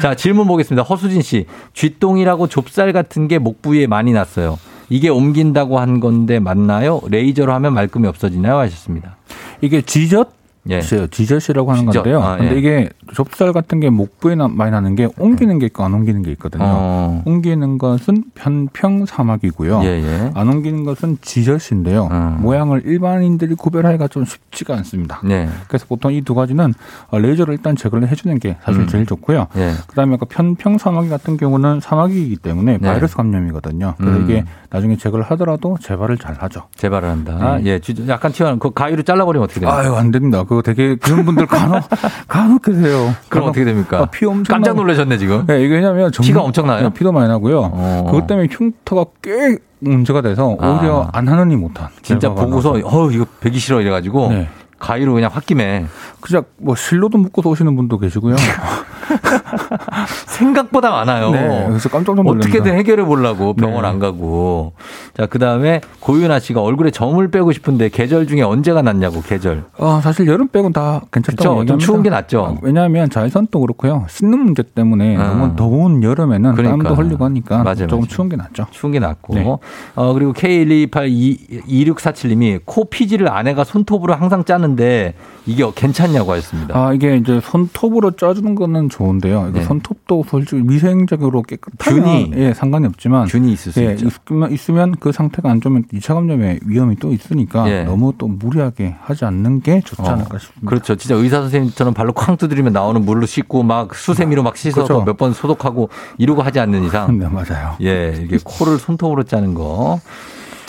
[SPEAKER 1] 자, 질문 보겠습니다. 허수진 씨. 쥐똥이라고 좁쌀 같은 게 목 부위에 많이 났어요. 이게 옮긴다고 한 건데 맞나요? 레이저로 하면 말끔히 없어지나요? 하셨습니다.
[SPEAKER 12] 이게 지젓?
[SPEAKER 1] 예.
[SPEAKER 12] 있어요. 지젓이라고 하는
[SPEAKER 1] 지젓.
[SPEAKER 12] 건데요.
[SPEAKER 1] 아,
[SPEAKER 12] 근데
[SPEAKER 1] 예.
[SPEAKER 12] 이게 좁쌀 같은 게 목부에 나- 많이 나는 게 옮기는 게 있고 안 옮기는 게 있거든요.
[SPEAKER 1] 어.
[SPEAKER 12] 옮기는 것은 편평 사막이고요.
[SPEAKER 1] 예, 예.
[SPEAKER 12] 안 옮기는 것은 지젓인데요. 모양을 일반인들이 구별하기가 좀 쉽지가 않습니다.
[SPEAKER 1] 네.
[SPEAKER 12] 그래서 보통 이 두 가지는 어, 레이저를 일단 제거를 해주는 게 사실
[SPEAKER 1] 음.
[SPEAKER 12] 제일 좋고요.
[SPEAKER 1] 예.
[SPEAKER 12] 그다음에 아까 편평 사마귀 같은 경우는 사마귀이기 때문에
[SPEAKER 1] 네.
[SPEAKER 12] 바이러스 감염이거든요. 그래서
[SPEAKER 1] 음.
[SPEAKER 12] 이게 나중에 제거를 하더라도 재발을 잘 하죠.
[SPEAKER 1] 재발을 한다.
[SPEAKER 12] 네.
[SPEAKER 1] 예, 쥐- 약간 튀어나온 그 가위로 잘라버리면 어떻게 됩니까?
[SPEAKER 12] 아유 안 됩니다. 그거 되게 그런 분들 간혹 간혹 계세요.
[SPEAKER 1] 그럼 어떻게 됩니까?
[SPEAKER 12] 아, 피 엄청
[SPEAKER 1] 깜짝 놀라셨네, 지금.
[SPEAKER 12] 네, 이게 왜냐면 정-
[SPEAKER 1] 피가 엄청 나요?
[SPEAKER 12] 네, 피도 많이 나고요.
[SPEAKER 1] 어.
[SPEAKER 12] 그것 때문에 흉터가 꽤 문제가 돼서 오히려
[SPEAKER 1] 아.
[SPEAKER 12] 안 하느니 못한.
[SPEAKER 1] 진짜 보고서. 어, 이거 배기 싫어 이래가지고
[SPEAKER 12] 네.
[SPEAKER 1] 가위로 그냥 홧김에
[SPEAKER 12] 그냥 뭐 실로도 묶어서 오시는 분도 계시고요.
[SPEAKER 1] 생각보다 많아요.
[SPEAKER 12] 네, 그래서 깜짝 놀랍니다.
[SPEAKER 1] 어떻게든 해결해 보려고 병원
[SPEAKER 12] 네.
[SPEAKER 1] 안 가고. 자, 그 다음에 고윤아 씨가 얼굴에 점을 빼고 싶은데 계절 중에 언제가 낫냐고, 계절.
[SPEAKER 12] 어, 사실 여름 빼곤 다 괜찮다고
[SPEAKER 1] 그쵸? 좀. 추운 게 낫죠?
[SPEAKER 12] 어, 왜냐하면 자외선도 그렇고요. 씻는 문제 때문에
[SPEAKER 1] 아.
[SPEAKER 12] 너무 더운 여름에는
[SPEAKER 1] 그러니까.
[SPEAKER 12] 땀도 흘리고 하니까
[SPEAKER 1] 맞아요,
[SPEAKER 12] 조금
[SPEAKER 1] 맞아요.
[SPEAKER 12] 추운 게 낫죠.
[SPEAKER 1] 추운 게 낫고.
[SPEAKER 12] 네.
[SPEAKER 1] 어, 그리고 K1282647님이 코 피지를 아내가 손톱으로 항상 짜는데 이게 괜찮냐고 하셨습니다.
[SPEAKER 12] 아, 이게 이제 손톱으로 짜주는 거는 좋은데요. 이거
[SPEAKER 1] 네.
[SPEAKER 12] 손톱도 솔직히 위생적으로 깨끗하면
[SPEAKER 1] 균이.
[SPEAKER 12] 예, 상관이 없지만
[SPEAKER 1] 균이 있을 수
[SPEAKER 12] 예,
[SPEAKER 1] 있죠.
[SPEAKER 12] 있으면, 있으면 그 상태가 안 좋으면 2차 감염의 위험이 또 있으니까
[SPEAKER 1] 예.
[SPEAKER 12] 너무 또 무리하게 하지 않는 게 좋지
[SPEAKER 1] 어,
[SPEAKER 12] 않을까 싶습니다.
[SPEAKER 1] 그렇죠. 진짜 의사 선생님처럼 발로 쾅 두드리면 나오는 물로 씻고 막 수세미로 막 씻어서
[SPEAKER 12] 그렇죠.
[SPEAKER 1] 몇번 소독하고 이러고 하지 않는 이상.
[SPEAKER 12] 네, 맞아요.
[SPEAKER 1] 예, 이게 코를 손톱으로 짜는 거.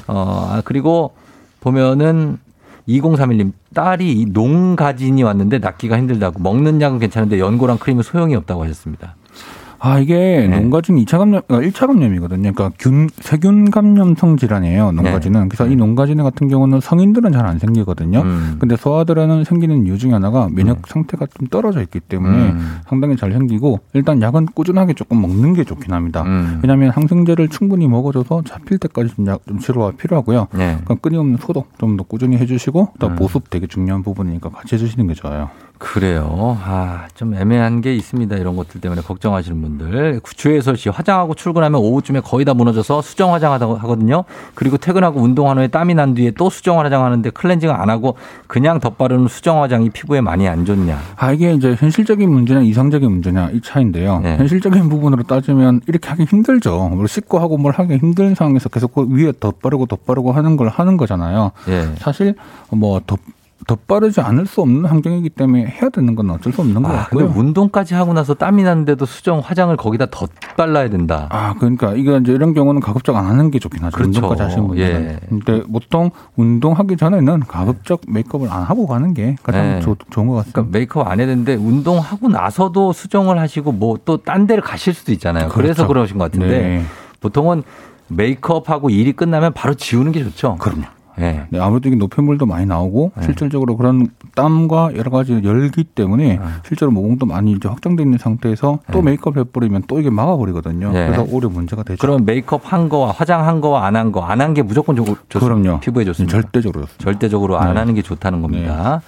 [SPEAKER 1] 어, 아, 그리고 보면은 2031님 딸이 이 농가진이 왔는데 낫기가 힘들다고 먹는 약은 괜찮은데 연고랑 크림은 소용이 없다고 하셨습니다.
[SPEAKER 12] 아, 이게
[SPEAKER 1] 네.
[SPEAKER 12] 농가진 2차 감염, 아, 1차 감염이거든요. 그러니까 균, 세균 감염성 질환이에요. 농가진은.
[SPEAKER 1] 네.
[SPEAKER 12] 그래서 이 농가진 같은 경우는 성인들은 잘 안 생기거든요.
[SPEAKER 1] 음.
[SPEAKER 12] 근데 소아들에는 생기는 이유 중에 하나가 면역 상태가 좀 떨어져 있기 때문에
[SPEAKER 1] 음.
[SPEAKER 12] 상당히 잘 생기고 일단 약은 꾸준하게 조금 먹는 게 좋긴 합니다.
[SPEAKER 1] 음.
[SPEAKER 12] 왜냐하면 항생제를 충분히 먹어줘서 잡힐 때까지 좀, 약, 좀 치료가 필요하고요.
[SPEAKER 1] 네.
[SPEAKER 12] 그러니까 끊임없는 소독 좀 더 꾸준히 해주시고 또
[SPEAKER 1] 음.
[SPEAKER 12] 보습 되게 중요한 부분이니까 같이 해주시는 게 좋아요.
[SPEAKER 1] 그래요. 아, 좀 애매한 게 있습니다. 이런 것들 때문에 걱정하시는 분들. 주혜솔 씨, 화장하고 출근하면 오후쯤에 거의 다 무너져서 수정 화장하다고 하거든요. 그리고 퇴근하고 운동한 후에 땀이 난 뒤에 또 수정 화장하는데 클렌징 안 하고 그냥 덧바르는 수정 화장이 피부에 많이 안 좋냐.
[SPEAKER 12] 아, 이게 이제 현실적인 문제냐 이상적인 문제냐 이 차인데요.
[SPEAKER 1] 네.
[SPEAKER 12] 현실적인 부분으로 따지면 이렇게 하기 힘들죠. 뭘 씻고 하고 뭘 하기 힘든 상황에서 계속 그 위에 덧바르고 덧바르고 하는 걸 하는 거잖아요.
[SPEAKER 1] 예.
[SPEAKER 12] 사실 뭐 덧, 덧바르지 않을 수 없는 환경이기 때문에 해야 되는 건 어쩔 수 없는 것
[SPEAKER 1] 아, 근데
[SPEAKER 12] 같고요.
[SPEAKER 1] 운동까지 하고 나서 땀이 나는데도 수정 화장을 거기다 덧발라야 된다.
[SPEAKER 12] 아, 그러니까 이거 이제 이런 경우는 가급적 안 하는 게 좋긴 하죠.
[SPEAKER 1] 그렇죠.
[SPEAKER 12] 운동까지 하시는 분들은.
[SPEAKER 1] 예.
[SPEAKER 12] 근데 보통 운동하기 전에는 가급적 메이크업을 안 하고 가는 게 가장
[SPEAKER 1] 네.
[SPEAKER 12] 좋, 좋은 것 같습니다.
[SPEAKER 1] 그러니까 메이크업 안 해야 되는데 운동하고 나서도 수정을 하시고 뭐 또 딴 데를 가실 수도 있잖아요. 그래서
[SPEAKER 12] 그렇죠.
[SPEAKER 1] 그러신 것 같은데
[SPEAKER 12] 네.
[SPEAKER 1] 보통은 메이크업하고 일이 끝나면 바로 지우는 게 좋죠.
[SPEAKER 12] 그럼요.
[SPEAKER 1] 예.
[SPEAKER 12] 네, 아무래도 이게 노폐물도 많이 나오고
[SPEAKER 1] 네.
[SPEAKER 12] 실질적으로 그런 땀과 여러 가지 열기 때문에 실제로 모공도 많이 이제 확장돼 있는 상태에서 또
[SPEAKER 1] 네.
[SPEAKER 12] 메이크업 해버리면 또 이게 막아버리거든요.
[SPEAKER 1] 네.
[SPEAKER 12] 그래서 오히려 문제가 되죠.
[SPEAKER 1] 그럼 메이크업 한 거와 화장한 거와 안 한 거, 안 한 게 무조건 좋, 좋,
[SPEAKER 12] 그럼요.
[SPEAKER 1] 피부에 좋습니다.
[SPEAKER 12] 절대적으로 좋습니다.
[SPEAKER 1] 절대적으로 안
[SPEAKER 12] 네.
[SPEAKER 1] 하는 게 좋다는 겁니다.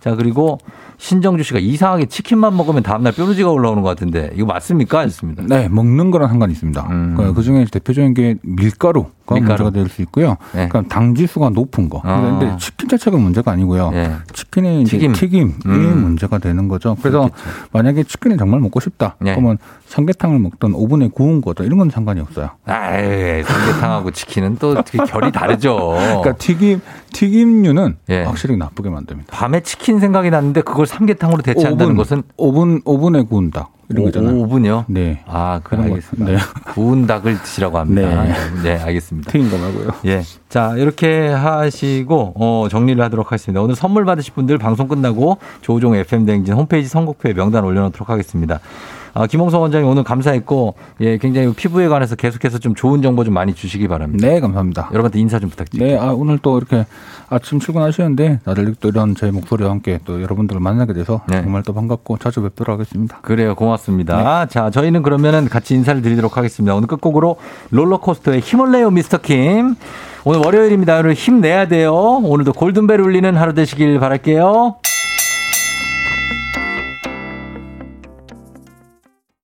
[SPEAKER 1] 자, 그리고 신정주 씨가 이상하게 치킨만 먹으면 다음날 뾰루지가 올라오는 것 같은데 이거 맞습니까? 했습니다.
[SPEAKER 12] 네, 먹는 거랑 상관이 있습니다.
[SPEAKER 1] 음.
[SPEAKER 12] 그 중에 대표적인 게 밀가루가
[SPEAKER 1] 밀가루.
[SPEAKER 12] 문제가 될 수 있고요.
[SPEAKER 1] 네.
[SPEAKER 12] 그러니까 당 지수가 높은 거.
[SPEAKER 1] 어.
[SPEAKER 12] 근데 치킨 자체가 문제가 아니고요.
[SPEAKER 1] 예.
[SPEAKER 12] 치킨의
[SPEAKER 1] 튀김.
[SPEAKER 12] 튀김. 이
[SPEAKER 1] 음.
[SPEAKER 12] 문제가 되는 거죠. 그래서
[SPEAKER 1] 그렇겠죠.
[SPEAKER 12] 만약에 치킨을 정말 먹고 싶다.
[SPEAKER 1] 네.
[SPEAKER 12] 그러면 삼계탕을 먹던 오븐에 구운 거다. 이런 건 상관이 없어요.
[SPEAKER 1] 아이, 삼계탕하고 치킨은 또 결이 다르죠.
[SPEAKER 12] 그러니까 튀김 튀김류는
[SPEAKER 1] 예.
[SPEAKER 12] 확실히 나쁘게 만듭니다.
[SPEAKER 1] 밤에 치킨 생각이 났는데 그걸 삼계탕으로 대체한다는
[SPEAKER 12] 오븐,
[SPEAKER 1] 것은
[SPEAKER 12] 오븐 오븐에 구운 닭 이런
[SPEAKER 1] 오,
[SPEAKER 12] 거잖아요.
[SPEAKER 1] 오븐이요?
[SPEAKER 12] 네.
[SPEAKER 1] 아, 그런 거.
[SPEAKER 12] 네.
[SPEAKER 1] 구운 닭을 드시라고 합니다.
[SPEAKER 12] 네.
[SPEAKER 1] 네, 알겠습니다.
[SPEAKER 12] 튀긴 거 말고요.
[SPEAKER 1] 예. 자, 이렇게 하시고, 어, 정리를 하도록 하겠습니다. 오늘 선물 받으실 분들 방송 끝나고 조우종 FM대행진 홈페이지 선곡표에 명단 올려 놓도록 하겠습니다. 아, 김홍석 원장님 오늘 감사했고, 예, 굉장히 피부에 관해서 계속해서 좀 좋은 정보 좀 많이 주시기 바랍니다.
[SPEAKER 12] 네, 감사합니다.
[SPEAKER 1] 여러분한테 인사 좀 부탁드립니다.
[SPEAKER 12] 네, 아, 오늘 또 이렇게 아침 출근하시는데 다들 또 이런 제 목소리와 함께 또 여러분들을 만나게 돼서
[SPEAKER 1] 네.
[SPEAKER 12] 정말 또 반갑고 자주 뵙도록 하겠습니다.
[SPEAKER 1] 그래요. 고맙습니다. 자, 저희는 그러면은 같이 인사를 드리도록 하겠습니다. 오늘 끝곡으로 롤러코스터의 힘을 내요, 미스터 킴. 오늘 월요일입니다. 오늘 힘내야 돼요. 오늘도 골든벨 울리는 하루 되시길 바랄게요.